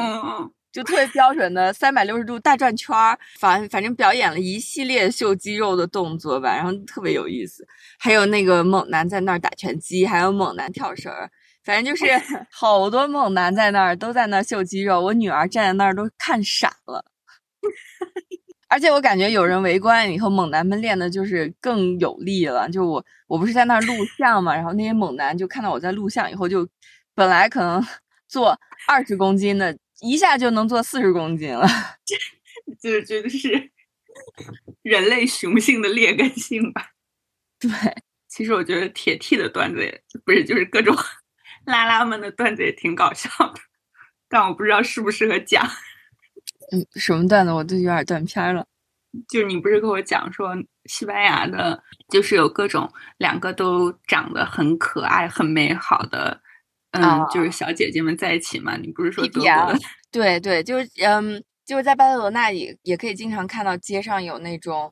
就特别标准的三百六十度大转圈儿，反反正表演了一系列秀肌肉的动作吧，然后特别有意思。还有那个猛男在那儿打拳击，还有猛男跳绳儿，反正就是 好多猛男在那儿都在那儿秀肌肉。我女儿站在那儿都看傻了，而且我感觉有人围观以后，猛男们练的就是更有力了。就我我不是在那儿录像嘛，然后那些猛男就看到我在录像以后就。本来可能 做二十公斤的，一下就能做四十公斤了，这 这就是人类雄性的劣根性吧？对，其实我觉得铁 T 的段子也不是，就是各种 拉拉们的段子也挺搞笑的，但我不知道适不适合讲。嗯，什么段子？我都有点断片了。就是你不是跟我讲说西班牙的，就是有各种两个都长得很可爱、很美好的。嗯，就是小姐姐们在一起嘛。你不是说德国的？对对，就是嗯，就是在巴塞罗那也也可以经常看到街上有那种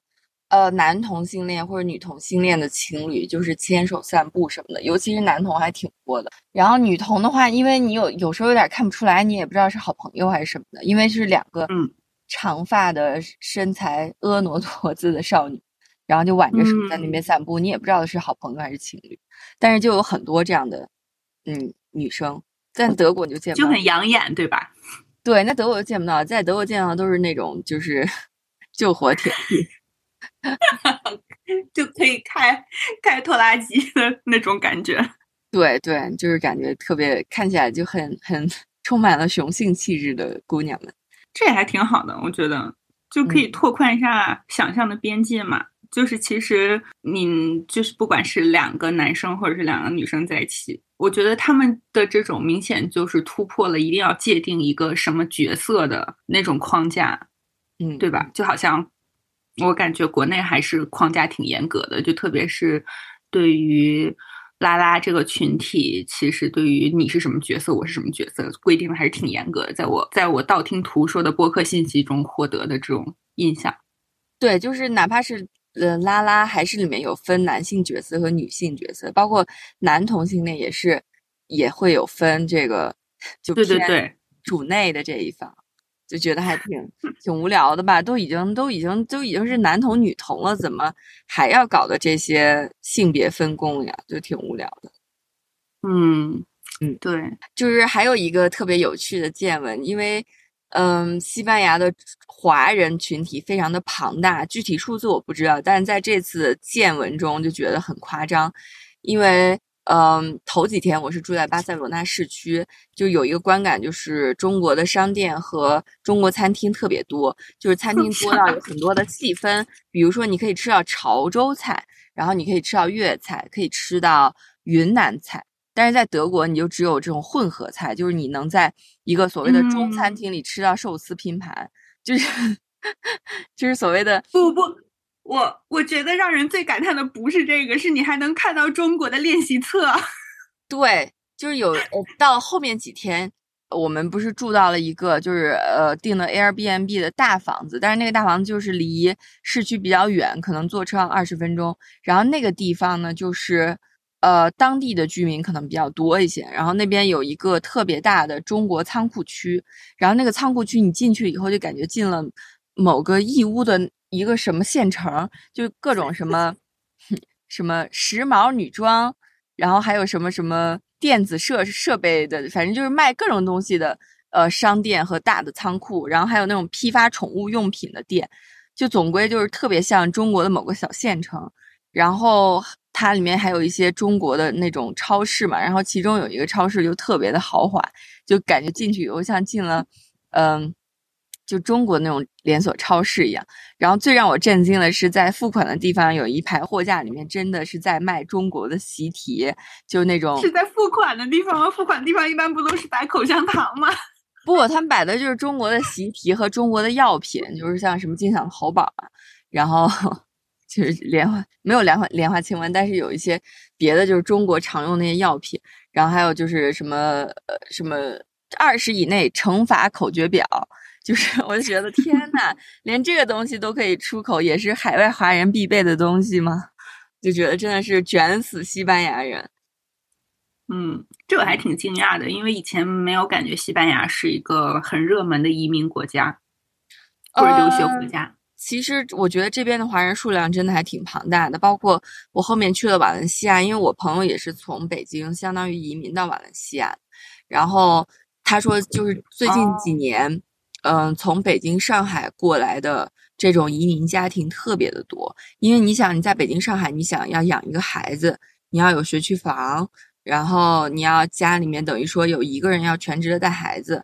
呃男同性恋或者女同性恋的情侣，就是牵手散步什么的。尤其是男同还挺多的。然后女同的话，因为你有有时候有点看不出来，你也不知道是好朋友还是什么的，因为是两个嗯长发的身材婀娜多姿的少女，然后就挽着手在那边散步，你也不知道是好朋友还是情侣，但是就有很多这样的嗯女生，在德国你就见不到，就很养眼，对吧？对，那德国就见不到，在德国见到的都是那种就是 救火铁弟。就可以开开拖拉机的那种感觉。对对，就是感觉特别看起来就很很充满了雄性气质的姑娘们，这也还挺好的，我觉得就可以拓宽一下想象的边界嘛。就是其实你就是不管是两个男生或者是两个女生在一起，我觉得他们的这种明显就是突破了一定要界定一个什么角色的那种框架，嗯，对吧？就好像。我感觉国内还是框架挺严格的，就特别是对于拉拉这个群体，其实对于你是什么角色，我是什么角色，规定的还是挺严格的。在我在我道听途说的播客信息中获得的这种印象，对，就是哪怕是呃拉拉，还是里面有分男性角色和女性角色，包括男同性恋也是也会有分这个，就对对对，主内的这一方。就觉得还挺挺无聊的吧，都已经都已经都已经是男同女同了，怎么还要搞的这些性别分工呀？就挺无聊的。嗯嗯，对，就是还有一个特别有趣的见闻，因为嗯，西班牙的华人群体非常的庞大，具体数字我不知道，但是在这次见闻中就觉得很夸张，因为。嗯，头几天我是住在巴塞罗那市区，就有一个观感，就是中国的商店和中国餐厅特别多，就是餐厅多到有很多的细分，比如说你可以吃到潮州菜，然后你可以吃到粤菜，可以吃到云南菜，但是在德国你就只有这种混合菜，就是你能在一个所谓的中餐厅里吃到寿司拼盘，就是 就是所谓的不不。我我觉得让人最感叹的不是这个，是你还能看到中国的练习册。对，就是有到后面几天，我们不是住到了一个就是呃订的 Airbnb 的大房子，但是那个大房子就是离市区比较远，可能坐车二十分钟。然后那个地方呢，就是呃当地的居民可能比较多一些。然后那边有一个特别大的中国仓库区，然后那个仓库区你进去以后就感觉进了某个义乌的。一个什么县城，就各种什么 什么时髦女装，然后还有什么什么电子设设备的，反正就是卖各种东西的呃商店和大的仓库，然后还有那种批发宠物用品的店，就总归就是特别像中国的某个小县城。然后它里面还有一些中国的那种超市嘛，然后其中有一个超市就特别的豪华，就感觉进去以后像进了嗯。就中国那种连锁超市一样，然后最让我震惊的是，在付款的地方有一排货架里面真的是在卖中国的习题，就那种是在付款的地方吗？付款地方一般不都是摆口香糖吗？不，他们摆的就是中国的习题和中国的药品，就是像什么金响喉宝啊，然后 就是莲花没有莲花莲花清瘟，但是有一些别的就是中国常用那些药品，然后还有就是什么呃什么二十以内乘法口诀表。就是，我就觉得天呐，连这个东西都可以出口，也是海外华人必备的东西吗？就觉得真的是卷死西班牙人。嗯，这我还挺惊讶的，因为以前没有感觉西班牙是一个很热门的移民国家或者留学国家。其实我觉得这边的华人数量真的还挺庞大的，包括我后面去了瓦伦西亚，因为我朋友也是从北京相当于移民到瓦伦西亚，然后他说就是最近几年。嗯，从北京、上海过来的这种移民家庭特别的多，因为你想你在北京、上海，你想要养一个孩子，你要有学区房，然后你要家里面等于说有一个人要全职的带孩子，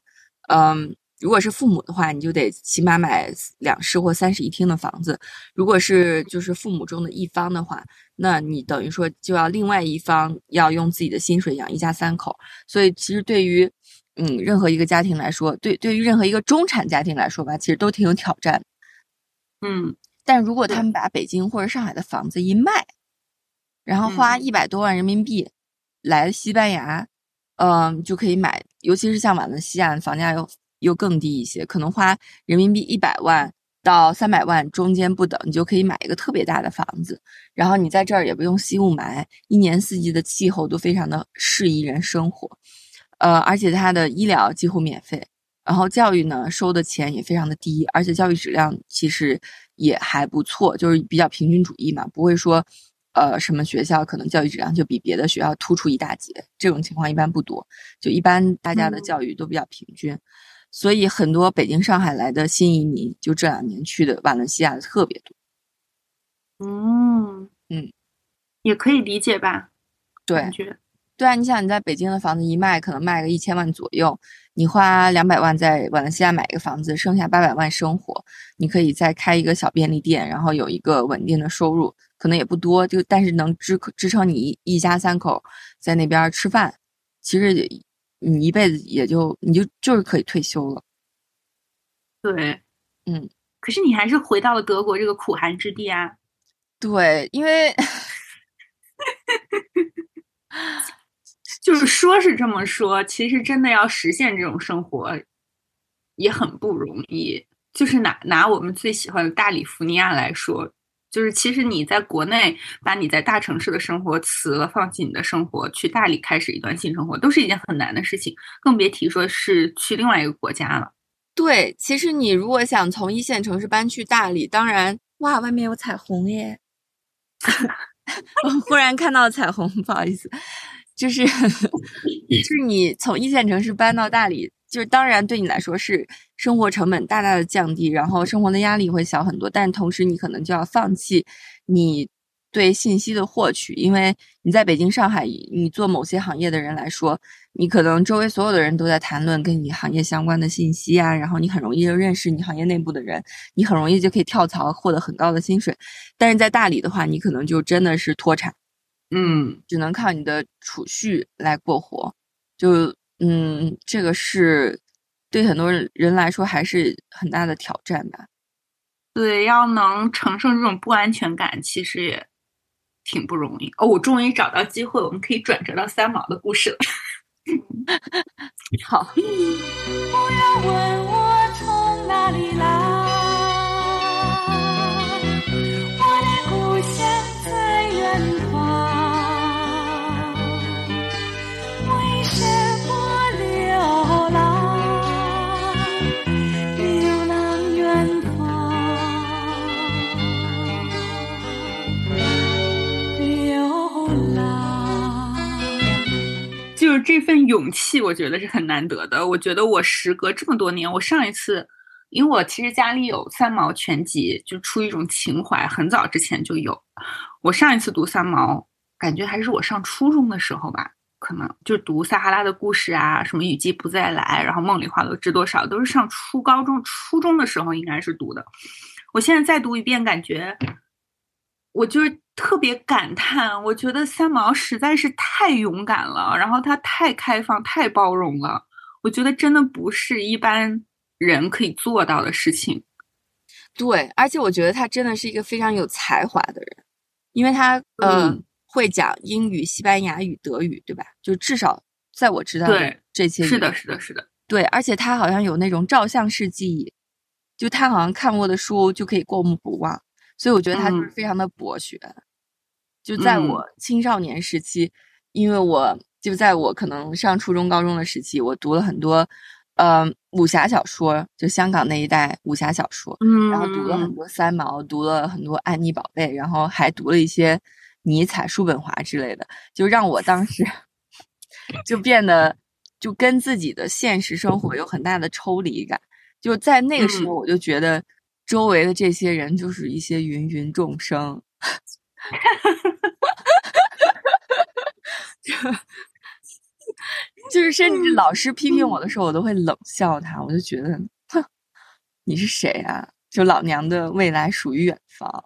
嗯，如果是父母的话，你就得起码买两室或三室一厅的房子；如果是就是父母中的一方的话，那你等于说就要另外一方要用自己的薪水养一家三口，所以其实对于。嗯，任何一个家庭来说，对对于任何一个中产家庭来说吧，其实都挺有挑战。嗯，但如果他们把北京或者上海的房子一卖，然后花一百多万人民币来西班牙，嗯，就可以买，尤其是像瓦伦西亚，房价又又更低一些，可能花人民币一百万到三百万中间不等，你就可以买一个特别大的房子，然后你在这儿也不用吸雾霾，一年四季的气候都非常的适宜人生活。呃，而且它的医疗几乎免费，然后教育呢收的钱也非常的低，而且教育质量其实也还不错，就是比较平均主义嘛，不会说。呃，什么学校可能教育质量就比别的学校突出一大截？这种情况一般不多，就一般大家的教育都比较平均，所以很多北京、上海来的新移民，就这两年去的瓦伦西亚的特别多。嗯嗯，也可以理解吧？对，对啊，你想你在北京的房子一卖，可能卖个一千万左右，你花两百万在瓦伦西亚买一个房子，剩下八百万生活，你可以再开一个小便利店，然后有一个稳定的收入。可能也不多，就但是能支支撑你一一家三口在那边吃饭，其实你一辈子也就你就就是可以退休了。对，嗯，可是你还是回到了德国这个苦寒之地啊。对，因为 就是说是这么说，其实真的要实现这种生活也很不容易。就是拿拿我们最喜欢的大理福尼亚来说。就是其实你在国内把你在大城市的生活辞了，放弃你的生活，去大理开始一段新生活，都是一件很难的事情，更别提说是去另外一个国家了。对，其实你如果想从一线城市搬去大理，当然，哇，外面有彩虹耶！我忽然看到彩虹，不好意思，就是 就是你从一线城市搬到大理。就是当然对你来说是生活成本大大的降低，然后生活的压力会小很多，但同时你可能就要放弃你对信息的获取，因为你在北京、上海，你做某些行业的人来说，你可能周围所有的人都在谈论跟你行业相关的信息啊，然后你很容易就认识你行业内部的人，你很容易就可以跳槽获得很高的薪水，但是在大理的话，你可能就真的是脱产，嗯，只能靠你的储蓄来过活，就。嗯，这个是对很多人来说还是很大的挑战吧。对，要能承受这种不安全感，其实也挺不容易。哦，我终于找到机会，我们可以转折到三毛的故事了。好。不要问我从哪里来。这份勇气，我觉得是很难得的。我觉得我时隔这么多年，我上一次，因为我其实家里有三毛全集，就出于一种情怀，很早之前就有。我上一次读三毛，感觉还是我上初中的时候吧，可能就读撒哈拉的故事啊，什么雨季不再来，然后梦里花落知多少，都是上初高中、初中的时候应该是读的。我现在再读一遍，感觉我就是。特别感叹，我觉得三毛实在是太勇敢了，然后他太开放、太包容了。我觉得真的不是一般人可以做到的事情。对，而且我觉得他真的是一个非常有才华的人，因为他呃会讲英语、西班牙语、德语，对吧？就至少在我知道的这些，是的，是的，是的。对，而且他好像有那种照相式记忆，就他好像看过的书就可以过目不忘。所以我觉得他就是非常的博学，就在我青少年时期，因为我就在我可能上初中、高中的时期，我读了很多，呃，武侠小说，就香港那一代武侠小说，嗯，然后读了很多三毛，读了很多安妮宝贝，然后还读了一些尼采、叔本华之类的，就让我当时 就变得就跟自己的现实生活有很大的抽离感，就在那个时候，我就觉得。周围的这些人就是一些芸芸众生，就 就是甚至老师批评我的时候，我都会冷笑他。我就觉得，哼，你是谁啊？就老娘的未来属于远方，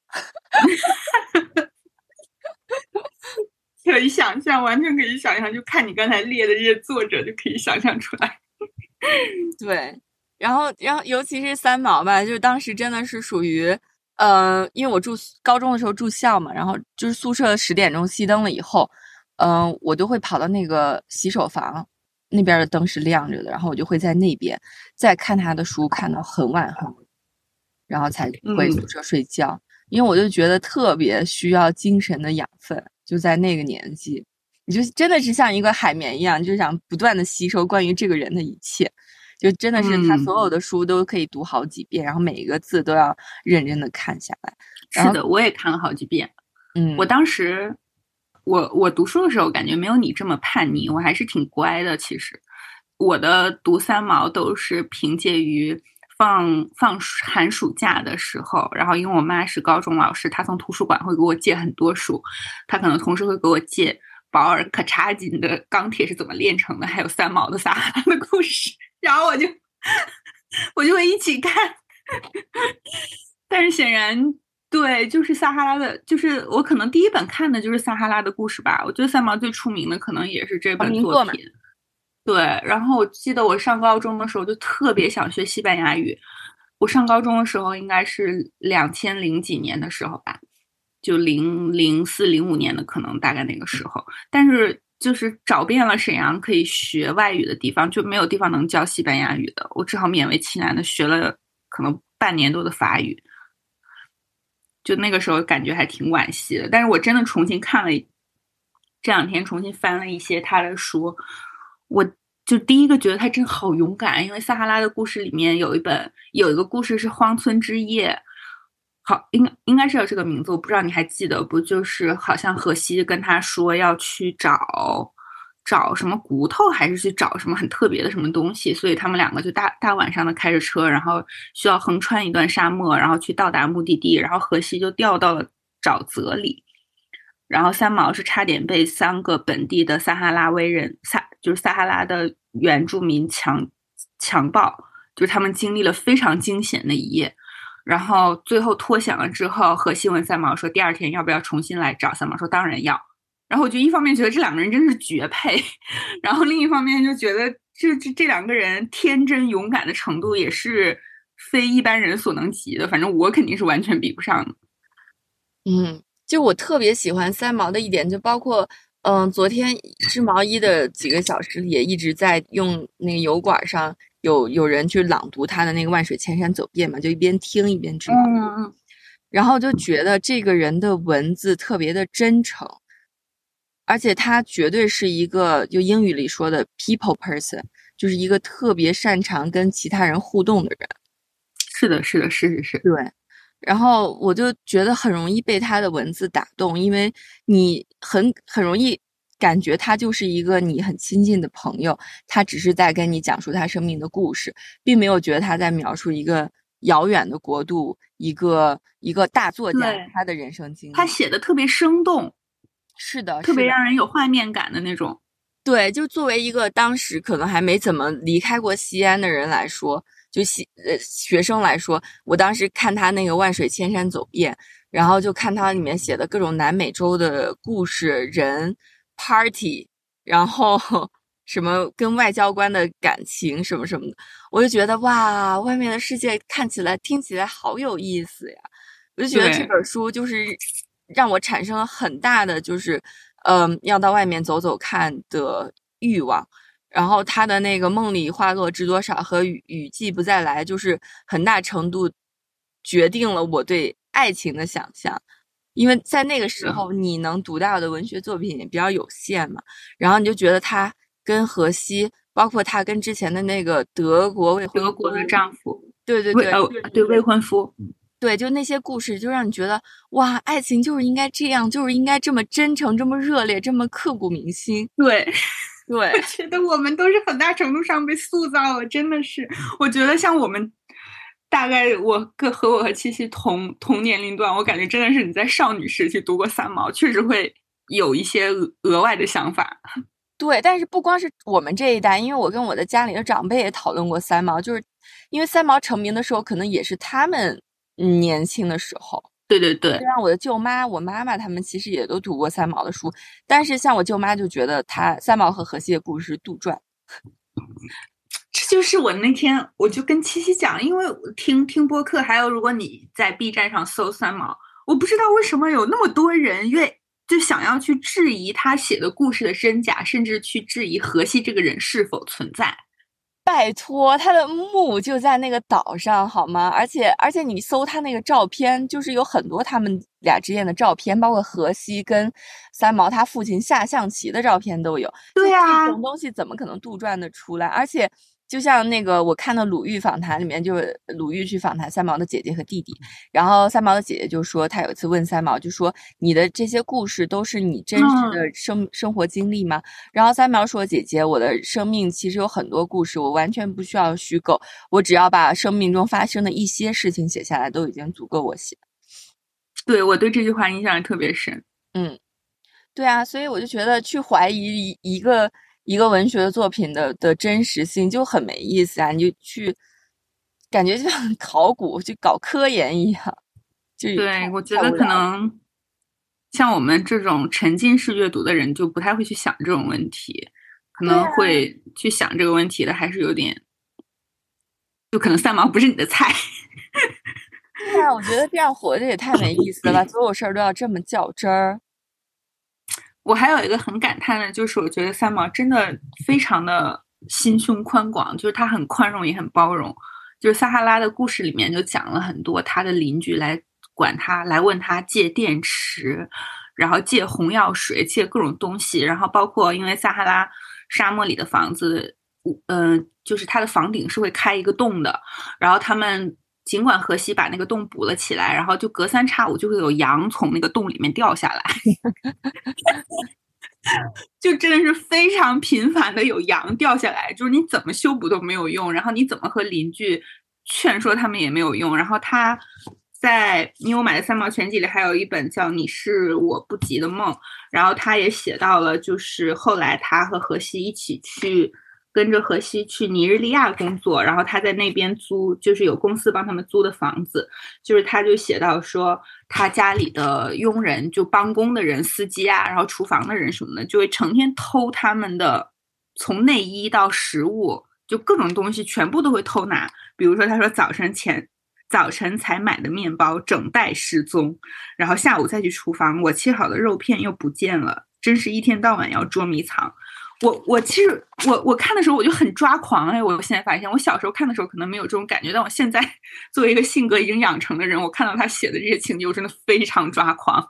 可以想象，完全可以想象。就看你刚才列的这些作者，就可以想象出来。对。然后，然后，尤其是三毛吧，就当时真的是属于，呃，因为我住高中的时候住校嘛，然后就是宿舍十点钟熄灯了以后，嗯，我就会跑到那个洗手房那边的灯是亮着的，然后我就会在那边再看他的书，看到很晚很晚，然后才回宿舍睡觉，因为我就觉得特别需要精神的养分，就在那个年纪，你就真的是像一个海绵一样，就想不断的吸收关于这个人的一切。就真的是他嗯所有的书都可以读好几遍，然后每一个字都要认真的看下来。是的，我也看了好几遍。嗯，我当时，我我读书的时候感觉没有你这么叛逆，我还是挺乖的。其实，我的读三毛都是凭借于放放暑寒暑假的时候，然后因为我妈是高中老师，她从图书馆会给我借很多书，她可能同时会给我借保尔柯察金的《钢铁是怎么炼成的》，还有三毛的《撒哈拉的故事》，然后我就 我就会一起看。但是显然，对，就是撒哈拉的，就是我可能第一本看的就是撒哈拉的故事吧。我觉得三毛最出名的可能也是这本作品。对，然后我记得我上高中的时候就特别想学西班牙语。我上高中的时候应该是两千零几年的时候吧，就零零四零五年的可能大概那个时候。但是就是找遍了沈阳可以学外语的地方，就没有地方能教西班牙语的。我只好勉为其难的学了可能半年多的法语。就那个时候感觉还挺惋惜的，但是我真的重新看了，这两天重新翻了一些他的书，我就第一个觉得他真好勇敢，因为撒哈拉的故事里面有一本有一个故事是荒村之夜，好，应应该是有这个名字，我不知道你还记得不？就是好像荷西跟他说要去找找什么骨头，还是去找什么很特别的什么东西，所以他们两个就大大晚上的开着车，然后需要横穿一段沙漠，然后去到达目的地，然后荷西就掉到了沼泽里。然后三毛是差点被三个本地的撒哈拉威人撒就是撒哈拉的原住民强强暴，就是他们经历了非常惊险的一夜。然后最后脱险了之后，和新闻三毛说：“第二天要不要重新来找？”三毛说：“当然要。”然后我就一方面觉得这两个人真是绝配，然后另一方面就觉得这这这两个人天真勇敢的程度也是非一般人所能及的。反正我肯定是完全比不上的。嗯，就我特别喜欢三毛的一点，就包括嗯，昨天织毛衣的几个小时里也一直在用那个油管上有有人去朗读他的那个“万水千山走遍”嘛，就一边听一边织毛衣，嗯嗯，然后就觉得这个人的文字特别的真诚，而且他绝对是一个就英语里说的 people person，就是一个特别擅长跟其他人互动的人。是的，是的，是是是，对，然后我就觉得很容易被他的文字打动，因为你很很容易感觉他就是一个你很亲近的朋友，他只是在跟你讲述他生命的故事，并没有觉得他在描述一个遥远的国度，一个一个大作家他的人生经历。他写的特别生动，是的，特别让人有画面感的那种。对，就作为一个当时可能还没怎么离开过西安的人来说，就西呃学生来说，我当时看他那个《万水千山走遍》，然后就看他里面写的各种南美洲的故事、人、party，然后 什么跟外交官的感情什么什么的，我就觉得哇，外面的世界看起来、听起来好有意思呀！我就觉得这本书就是让我产生了很大的就是。嗯，要到外面走走看的欲望，然后他的那个“梦里花落知多少”和雨“雨季不再来”，就是很大程度决定了我对爱情的想象。因为在那个时候，你能读到的文学作品也比较有限嘛，然后你就觉得他跟荷西，包括他跟之前的那个德国未婚德国的丈夫，对对对，对未婚夫，对，就那些故事，就让你觉得哇，爱情就是应该这样，就是应该这么真诚、这么热烈、这么刻骨铭心。对，对，我觉得我们都是很大程度上被塑造了，真的是。我觉得像我们，大概我跟和我和七七同同年龄段，我感觉真的是你在少女时期读过三毛，确实会有一些额额外的想法。对，但是不光是我们这一代，因为我跟我的家里的长辈也讨论过三毛，就是因为三毛成名的时候，可能也是他们。年轻的时候，对对对，像我的舅妈、我妈妈他们其实也都读过三毛的书，但是像我舅妈就觉得他三毛和荷西的故事是杜撰。这就是我那天我就跟七七讲，因为听听播客，还有如果你在 B 站上搜三毛，我不知道为什么有那么多人愿就想要去质疑他写的故事的真假，甚至去质疑荷西这个人是否存在。拜托，他的墓就在那个岛上，好吗？而且，而且你搜他那个照片，就是有很多他们俩之间的照片，包括荷西跟三毛他父亲下象棋的照片都有。对呀、啊，这种东西怎么可能杜撰的出来？而且，就像那个我看到鲁豫访谈里面，就是鲁豫去访谈三毛的姐姐和弟弟，然后三毛的姐姐就说，她有一次问三毛，就说你的这些故事都是你真实的生生活经历吗？然后三毛说，姐姐，我的生命其实有很多故事，我完全不需要虚构，我只要把生命中发生的一些事情写下来，都已经足够我写。对我对这句话印象特别深。嗯，对啊，所以我就觉得去怀疑一一个。一个文学作品的的真实性就很没意思啊！你就去，感觉就像 考古，就搞科研一样。就对，我觉得可能像我们这种沉浸式阅读的人，就不太会去想这种问题。可能会去想这个问题的，还是有点，就可能三毛不是你的菜。对啊，我觉得这样活着也太没意思了，所有事儿都要这么较真儿。我还有一个很感叹的，就是我觉得三毛真的非常的心胸宽广，就是他很宽容也很包容。就是撒哈拉的故事里面就讲了很多他的邻居来管他，来问他借电池，然后借红药水，借各种东西，然后包括因为撒哈拉沙漠里的房子，嗯，就是它的房顶是会开一个洞的，然后他们尽管荷西把那个洞补了起来，然后就隔三差五就会有羊从那个洞里面掉下来。就真的是非常频繁的有羊掉下来，就是你怎么修补都没有用，然后你怎么和邻居劝说他们也没有用。然后他在因为我买的三毛全集里还有一本叫《你是我不及的梦》，然后他也写到了，就是后来他和荷西一起去。跟着荷西去尼日利亚工作，然后他在那边租，就是有公司帮他们租的房子，就是他就写到说，他家里的佣人就帮工的人、司机啊，然后厨房的人什么的，就会成天偷他们的，从内衣到食物，就各种东西全部都会偷拿。比如说，他说早晨前早晨才买的面包整袋失踪，然后下午再去厨房，我切好的肉片又不见了，真是一天到晚要捉迷藏。我我其实我我看的时候我就很抓狂哎！我现在发现，我小时候看的时候可能没有这种感觉，但我现在 作为一个性格已经养成的人，我看到他写的这些情节，我真的非常抓狂。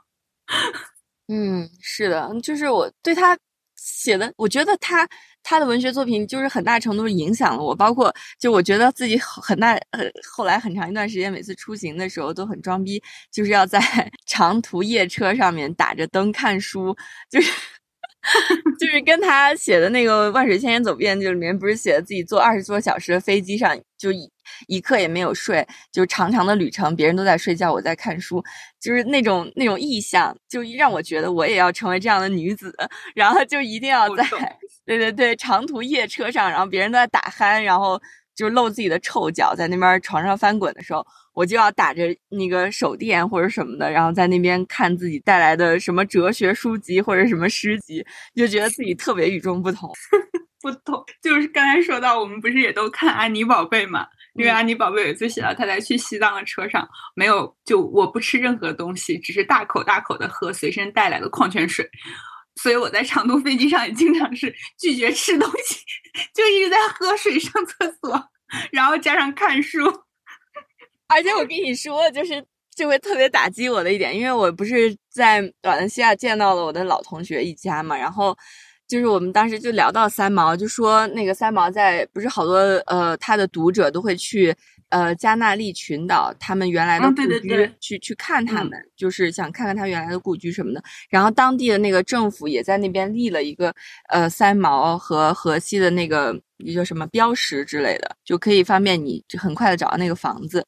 嗯，是的，就是我对他写的，我觉得他他的文学作品就是很大程度影响了我，包括就我觉得自己很大呃后来很长一段时间，每次出行的时候都很装逼，就是要在 长途夜车上面打着灯看书，就是。就是跟他写的那个《万水千山走遍》就里面不是写的自己坐二十多小时的飞机上，就一一刻也没有睡，就长长的旅程，别人都在睡觉，我在看书，就是那种那种意象，就让我觉得我也要成为这样的女子，然后就一定要在对对对长途夜车上，然后别人都在打鼾，然后就露自己的臭脚在那边床上翻滚的时候。我就要打着那个手电或者什么的，然后在那边看自己带来的什么哲学书籍或者什么诗集，就觉得自己特别与众不同。不同就是刚才说到，我们不是也都看安妮宝贝嘛？因为安妮宝贝有一次写到，她在去西藏的车上，没有就我不吃任何东西，只是大口大口的喝随身带来的矿泉水。所以我在长途飞机上也经常是拒绝吃东西，就一直在喝水、上厕所，然后加上看书。而且我跟你说，就是这会特别打击我的一点，因为我不是在瓦伦西亚见到了我的老同学一家嘛，然后就是我们当时就聊到三毛，就说那个三毛在不是好多呃他的读者都会去呃加纳利群岛他们原来的故居去去看他们，就是想看看他原来的故居什么的，然后当地的那个政府也在那边立了一个呃三毛和荷西的那个一个什么标识之类的，就可以方便你很快的找到那个房子。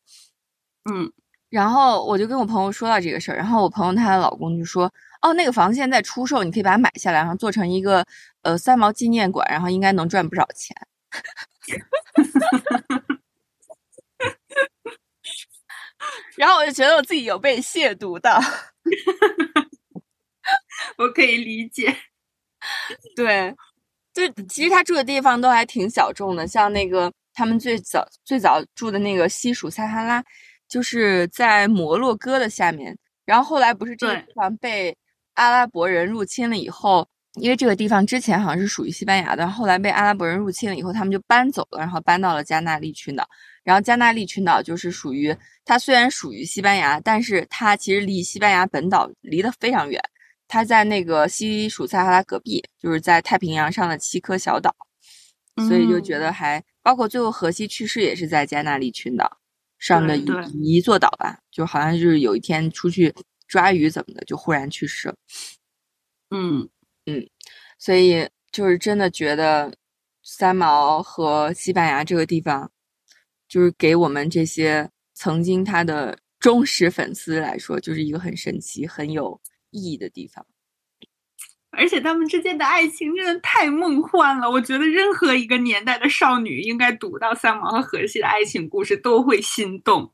嗯，然后我就跟我朋友说到这个事儿，然后我朋友她的老公就说：“哦，那个房子现在出售，你可以把它买下来，然后做成一个呃三毛纪念馆，然后应该能赚不少钱。”然后我就觉得我自己有被亵渎的，我可以理解。对，就其实他住的地方都还挺小众的，像那个他们最早最早住的那个西属撒哈拉。就是在摩洛哥的下面，然后后来不是这个地方被阿拉伯人入侵了以后，因为这个地方之前好像是属于西班牙的，后来被阿拉伯人入侵了以后，他们就搬走了，然后搬到了加纳利群岛。然后加纳利群岛就是属于它虽然属于西班牙，但是它其实离西班牙本岛离得非常远，它在那个西属撒哈拉隔壁，就是在太平洋上的七颗小岛。所以就觉得还包括最后荷西去世也是在加那利群岛上的一一座岛吧，就好像就是有一天出去抓鱼怎么的，就忽然去世了。嗯嗯，所以就是真的觉得三毛和西班牙这个地方，就是给我们这些曾经他的忠实粉丝来说，就是一个很神奇、很有意义的地方。而且他们之间的爱情真的太梦幻了。我觉得任何一个年代的少女应该读到三毛和荷西的爱情故事都会心动。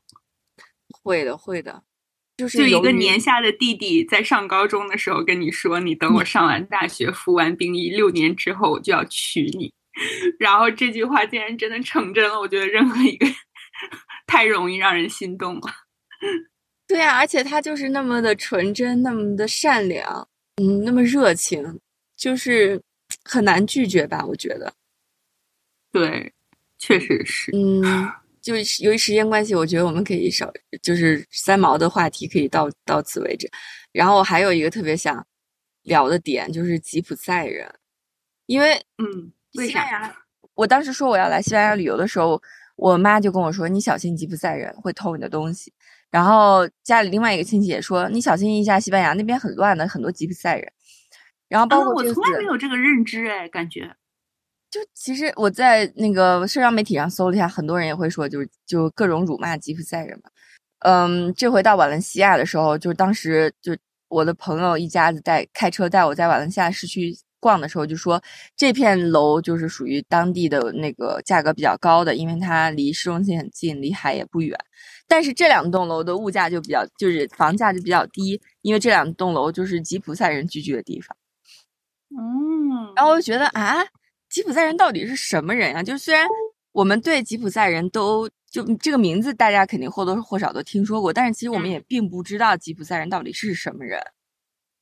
会的，会的，就是就一个年下的弟弟在上高中的时候跟你说：“你等我上完大学、服完兵役，六年之后我就要娶你。”然后这句话竟然真的成真了。我觉得任何一个 太容易让人心动了。对啊，而且他就是那么的纯真，那么的善良，嗯，那么热情，就是很难拒绝吧？我觉得，对，确实是。嗯，就是由于时间关系，我觉得我们可以少，就是三毛的话题可以到到此为止。然后我还有一个特别想聊的点就是吉普赛人，因为嗯，为啥？西班牙，我当时说我要来西班牙旅游的时候，我妈就跟我说：“你小心吉普赛人会偷你的东西。”然后家里另外一个亲戚也说：“你小心一下，西班牙那边很乱的，很多吉普赛人。”然后包括，我从来没有这个认知，哎，感觉。就其实我在那个社交媒体上搜了一下，很多人也会说，就是就各种辱骂吉普赛人嘛。嗯，这回到瓦伦西亚的时候，就是当时就我的朋友一家子带开车带我在瓦伦西亚市区逛的时候，就说这片楼就是属于当地的那个价格比较高的，因为它离市中心很近，离海也不远。但是这两栋楼的物价就比较，就是房价就比较低，因为这两栋楼就是吉普赛人聚居的地方。嗯，然后我就觉得啊，吉普赛人到底是什么人呀、就虽然我们对吉普赛人都就这个名字大家肯定或多或少都听说过，但是其实我们嗯也并不知道吉普赛人到底是什么人。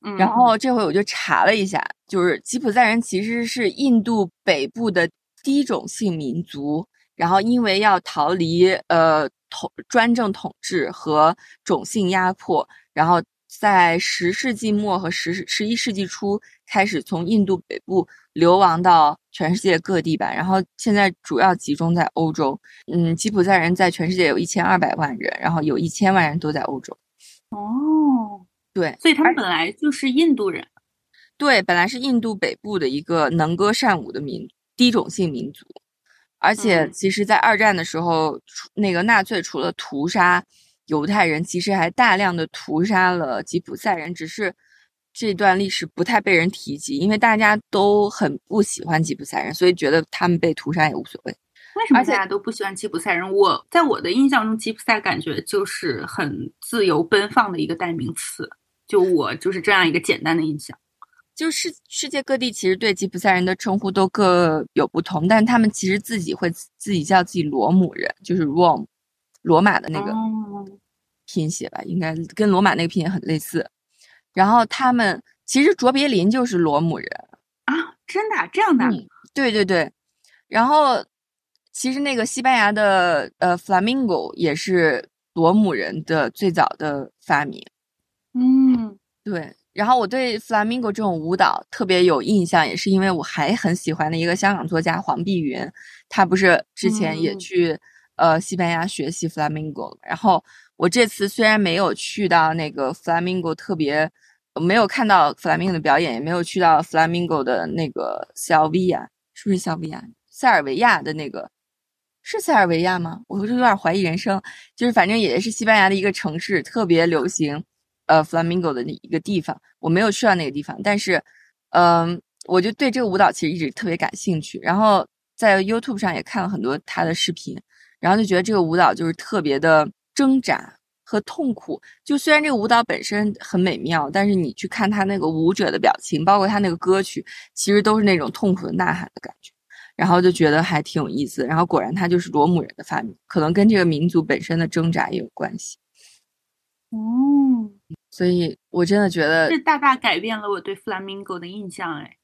嗯然后这回我就查了一下，就是吉普赛人其实是印度北部的低种姓民族，然后因为要逃离呃统专政统治和种姓压迫，然后在十世纪末和十十一世纪初开始从印度北部流亡到全世界各地吧，然后现在主要集中在欧洲。嗯，吉普赛人在全世界有一千二百万人，然后有一千万人都在欧洲。哦，对，所以他们本来就是印度人。对，本来是印度北部的一个能歌善舞的民低种姓民族，而且嗯其实，在二战的时候，除那个纳粹除了屠杀犹太人，其实还大量的屠杀了吉普赛人，只是这段历史不太被人提及，因为大家都很不喜欢吉普赛人，所以觉得他们被屠杀也无所谓。为什么大家都不喜欢吉普赛人？我在我的印象中，吉普赛感觉就是很自由奔放的一个代名词。就我就是这样一个简单的印象。就是世界各地其实对吉普赛人的称呼都各有不同，但他们其实自己会自自己叫自己罗姆人，就是 Rom，罗马的那个哦拼写吧，应该跟罗马那个拼写很类似。然后他们其实卓别林就是罗姆人，啊，真的啊、这样的对对对。然后其实那个西班牙的呃 flamingo 也是罗姆人的最早的发明。嗯对，然后我对 flamingo 这种舞蹈特别有印象，也是因为我还很喜欢的一个香港作家黄碧云，他不是之前也嗯去、呃西班牙学习 flamingo 然后我这次虽然没有去到那个 flamingo 特别，没有看到 flamingo 的表演，也没有去到 flamingo 的那个塞尔维亚，是不是塞尔维亚？塞尔维亚的那个是塞尔维亚吗？我就有点怀疑人生。就是反正也是西班牙的一个城市，特别流行呃 flamingo 的那一个地方。我没有去到那个地方，但是嗯、我就对这个舞蹈其实一直特别感兴趣。然后在 YouTube 上也看了很多他的视频，然后就觉得这个舞蹈就是特别的挣扎和痛苦。就虽然这个舞蹈本身很美妙，但是你去看他那个舞者的表情，包括他那个歌曲，其实都是那种痛苦的呐喊的感觉。然后就觉得还挺有意思。然后果然他就是罗姆人的发明，可能跟这个民族本身的挣扎也有关系。哦，所以我真的觉得这，大大改变了我对 flamingo 的印象。哎，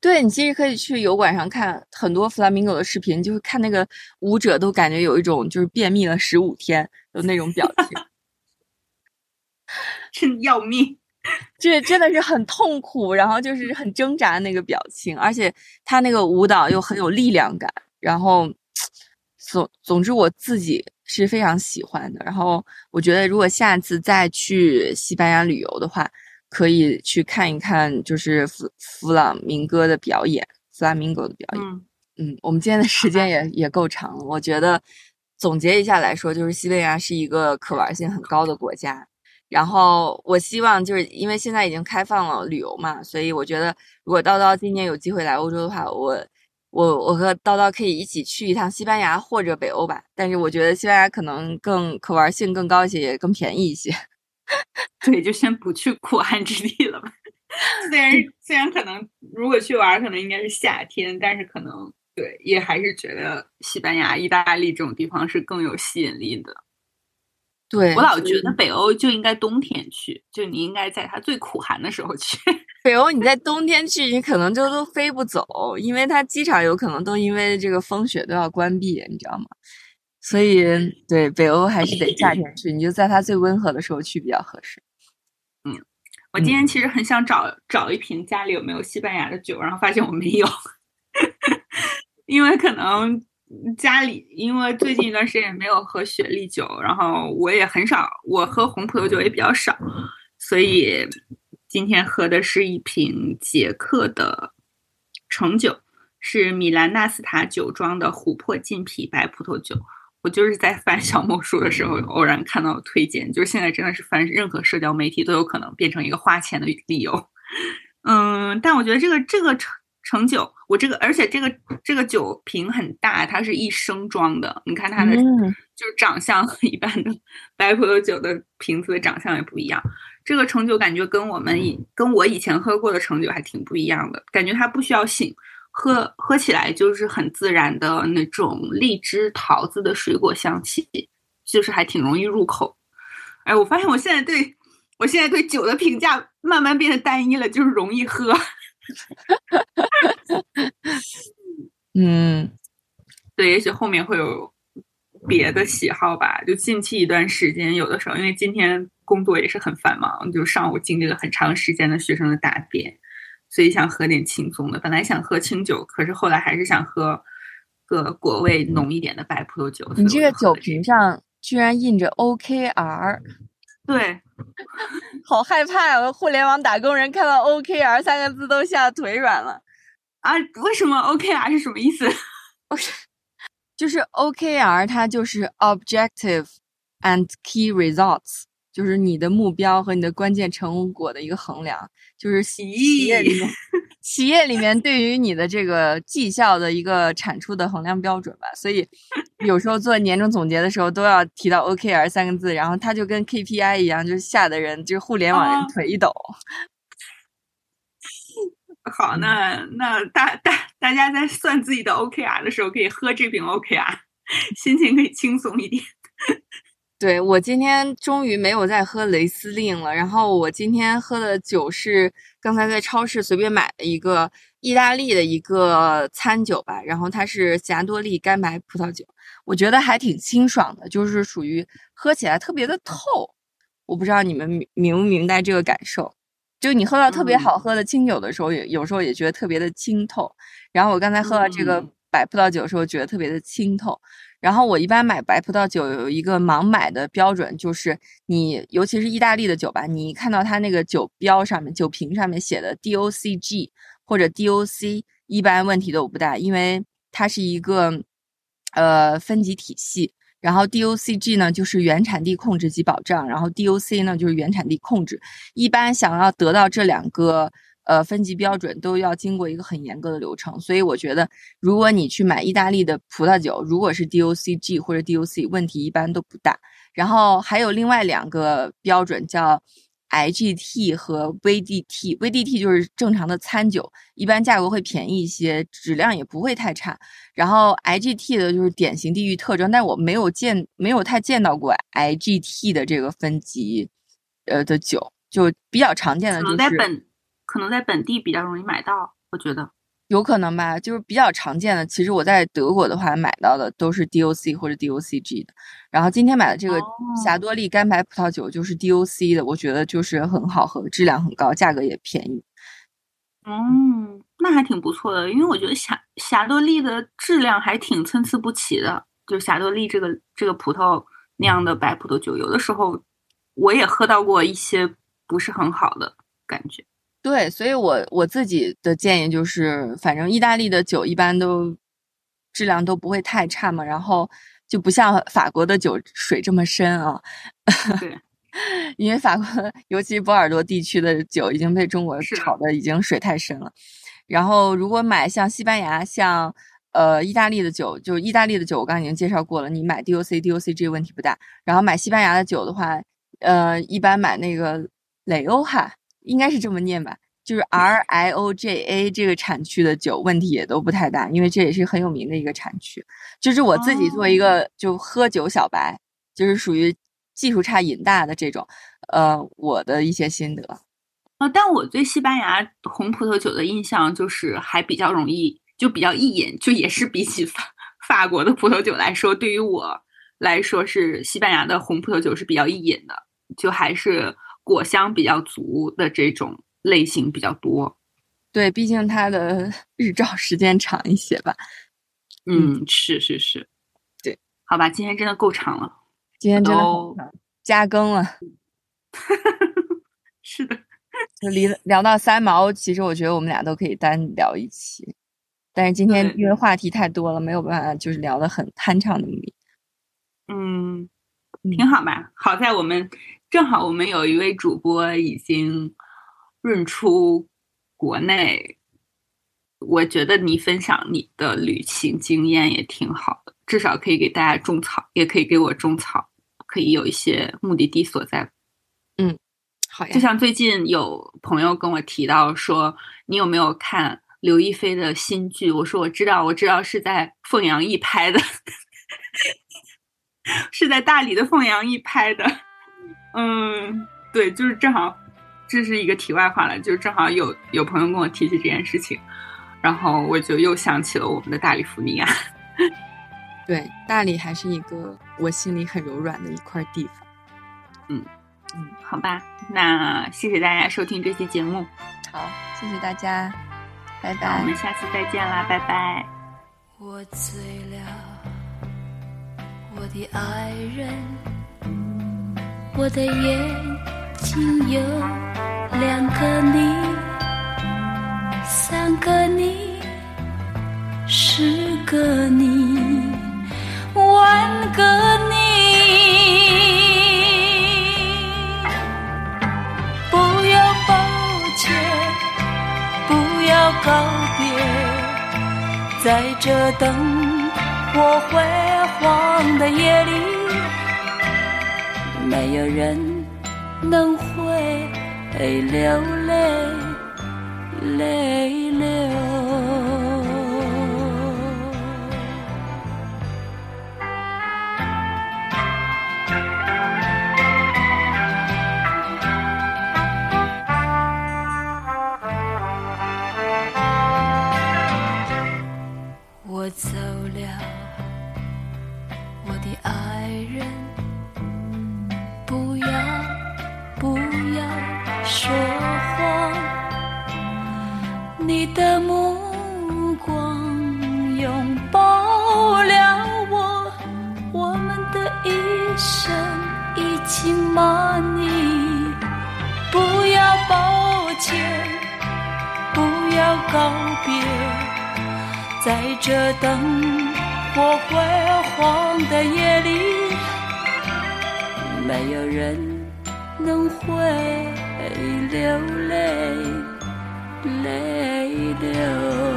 对你其实可以去油管上看很多 flamingo 的视频，就是看那个舞者都感觉有一种就是便秘了十五天的那种表情。真要命。这真的是很痛苦，然后就是很挣扎那个表情，而且他那个舞蹈又很有力量感，然后 总总之我自己是非常喜欢的。然后我觉得如果下次再去西班牙旅游的话，可以去看一看，就是弗弗朗明哥的表演，弗拉明戈的表演。嗯嗯，我们今天的时间也也够长了，我觉得总结一下来说，就是西班牙是一个可玩性很高的国家。然后我希望就是因为现在已经开放了旅游嘛，所以我觉得如果叨叨今年有机会来欧洲的话，我我我和叨叨可以一起去一趟西班牙或者北欧吧。但是我觉得西班牙可能更可玩性更高一些，也更便宜一些。对，就先不去苦寒之地了吧。虽然虽然可能如果去玩，可能应该是夏天，但是可能对也还是觉得西班牙、意大利这种地方是更有吸引力的。对我老觉得北欧就应该冬天去，就你应该在它最苦寒的时候去。北欧你在冬天去，你可能就都飞不走，因为它机场有可能都因为这个风雪都要关闭，你知道吗？所以对北欧还是得夏天去，你就在它最温和的时候去比较合适。嗯，我今天其实很想找找一瓶家里有没有西班牙的酒，然后发现我没有，因为可能。家里因为最近一段时间也没有喝雪莉酒，然后我也很少，我喝红葡萄酒也比较少，所以今天喝的是一瓶捷克的橙酒，是米兰纳斯塔酒庄的琥珀金皮白葡萄酒。我就是在翻小某书的时候偶然看到推荐，就是现在真的是翻任何社交媒体都有可能变成一个花钱的理由。嗯，但我觉得这个这个橙。橙酒，我这个，而且这个这个酒瓶很大，它是一升装的。你看它的，就是长相和一般的白葡萄酒的瓶子的长相也不一样。这个橙酒感觉跟我们以跟我以前喝过的橙酒还挺不一样的，感觉它不需要醒，喝喝起来就是很自然的那种荔枝、桃子的水果香气，就是还挺容易入口。哎，我发现我现在对我现在对酒的评价慢慢变得单一了，就是容易喝。嗯，对，也许后面会有别的喜好吧。就近期一段时间，有的时候因为今天工作也是很繁忙，就上午经历了很长时间的学生的答辩，所以想喝点轻松的。本来想喝清酒，可是后来还是想喝个果味浓一点的白葡萄酒。你这个酒瓶上居然印着 OKR。对，好害怕啊！互联网打工人看到 OKR 三个字都吓得腿软了啊！为什么 OKR 是什么意思？就是 OKR，它就是 Objective and Key Results，就是你的目标和你的关键成果的一个衡量，就是企业里面。企业里面对于你的这个绩效的一个产出的衡量标准吧，所以有时候做年终总结的时候都要提到 OKR 三个字，然后它就跟 KPI 一样，就是吓得人，就是互联网人腿一抖。好，那那大大大家在算自己的 OKR 的时候，可以喝这瓶 OKR，心情可以轻松一点。对我今天终于没有再喝雷司令了，然后我今天喝的酒是刚才在超市随便买的一个意大利的一个餐酒吧，然后它是霞多丽干白葡萄酒，我觉得还挺清爽的，就是属于喝起来特别的透，我不知道你们明明不明白这个感受，就你喝到特别好喝的清酒的时候，也有时候也觉得特别的清透，然后我刚才喝到这个白葡萄酒的时候，觉得特别的清透。然后我一般买白葡萄酒有一个盲买的标准，就是你尤其是意大利的酒吧，你看到它那个酒标上面、酒瓶上面写的 DOCG 或者 DOC，一般问题都不大，因为它是一个呃分级体系。然后 DOCG 呢就是原产地控制及保障，然后 DOC 呢就是原产地控制。一般想要得到这两个。呃，分级标准都要经过一个很严格的流程，所以我觉得，如果你去买意大利的葡萄酒，如果是 DOCG 或者 DOC，问题一般都不大。然后还有另外两个标准叫 IGT 和 VDT，VDT 就是正常的餐酒，一般价格会便宜一些，质量也不会太差。然后 IGT 的就是典型地域特征，但我没有见，没有太见到过 IGT 的这个分级，呃的酒，就比较常见的就是。可能在本地比较容易买到，我觉得。有可能吧，就是比较常见的。其实我在德国的话买到的都是 DOC 或者 DOCG 的，然后今天买的这个霞多丽干白葡萄酒就是 DOC 的，我觉得就是很好喝，质量很高，价格也便宜。嗯，那还挺不错的，因为我觉得霞霞多丽的质量还挺参差不齐的。就霞多丽这个这个葡萄酿的白葡萄酒，有的时候我也喝到过一些不是很好的感觉。对，所以我我自己的建议就是，反正意大利的酒一般都质量都不会太差嘛，然后就不像法国的酒水这么深啊。对，因为法国尤其波尔多地区的酒已经被中国炒的已经水太深了。然后如果买像西班牙、像呃意大利的酒，就意大利的酒我刚刚已经介绍过了，你买 DOC、DOC 这个问题不大。然后买西班牙的酒的话，呃，一般买那个雷欧哈。应该是这么念吧，就是 R I O J A 这个产区的酒问题也都不太大，因为这也是很有名的一个产区。就是我自己做一个就喝酒小白，就是属于技术差瘾大的这种，呃，我的一些心得。啊，但我对西班牙红葡萄酒的印象就是还比较容易，就比较易饮，就也是比起法法国的葡萄酒来说，对于我来说是西班牙的红葡萄酒是比较易饮的，就还是。果香比较足的这种类型比较多，对，毕竟它的 日照时间长一些吧。嗯，是是是，对，好吧，今天真的够长了，今天真的加更了，是的，就离聊到三毛，其实我觉得我们俩都可以单聊一期，但是今天因为话题太多了，没有办法就是聊的很酣畅淋漓。嗯，挺好吧，好在我们。正好我们有一位主播已经润出国内，我觉得你分享你的旅行经验也挺好的，至少可以给大家种草，也可以给我种草，可以有一些目的地所在。嗯，好呀。就像最近有朋友跟我提到说，你有没有看刘亦菲的新剧？我说我知道，我知道是在凤阳驿拍的，是在大理的凤阳驿拍的。嗯，对，就是正好，这是一个题外话了，就是正好有有朋友跟我提起这件事情，然后我就又想起了我们的大理福尼亚。对，大理还是一个我心里很柔软的一块地方。嗯嗯，好吧，那谢谢大家收听这期节目。好，谢谢大家，拜拜。我们下次再见啦，拜拜。我醉了，我的爱人。我的眼睛有两个你，三个你，十个你，万个你。不要抱歉，不要告别，在这灯火辉煌的夜里。没有人能会流泪，泪流。我走了告别，在这灯火辉煌的夜里，没有人能会流泪。泪流。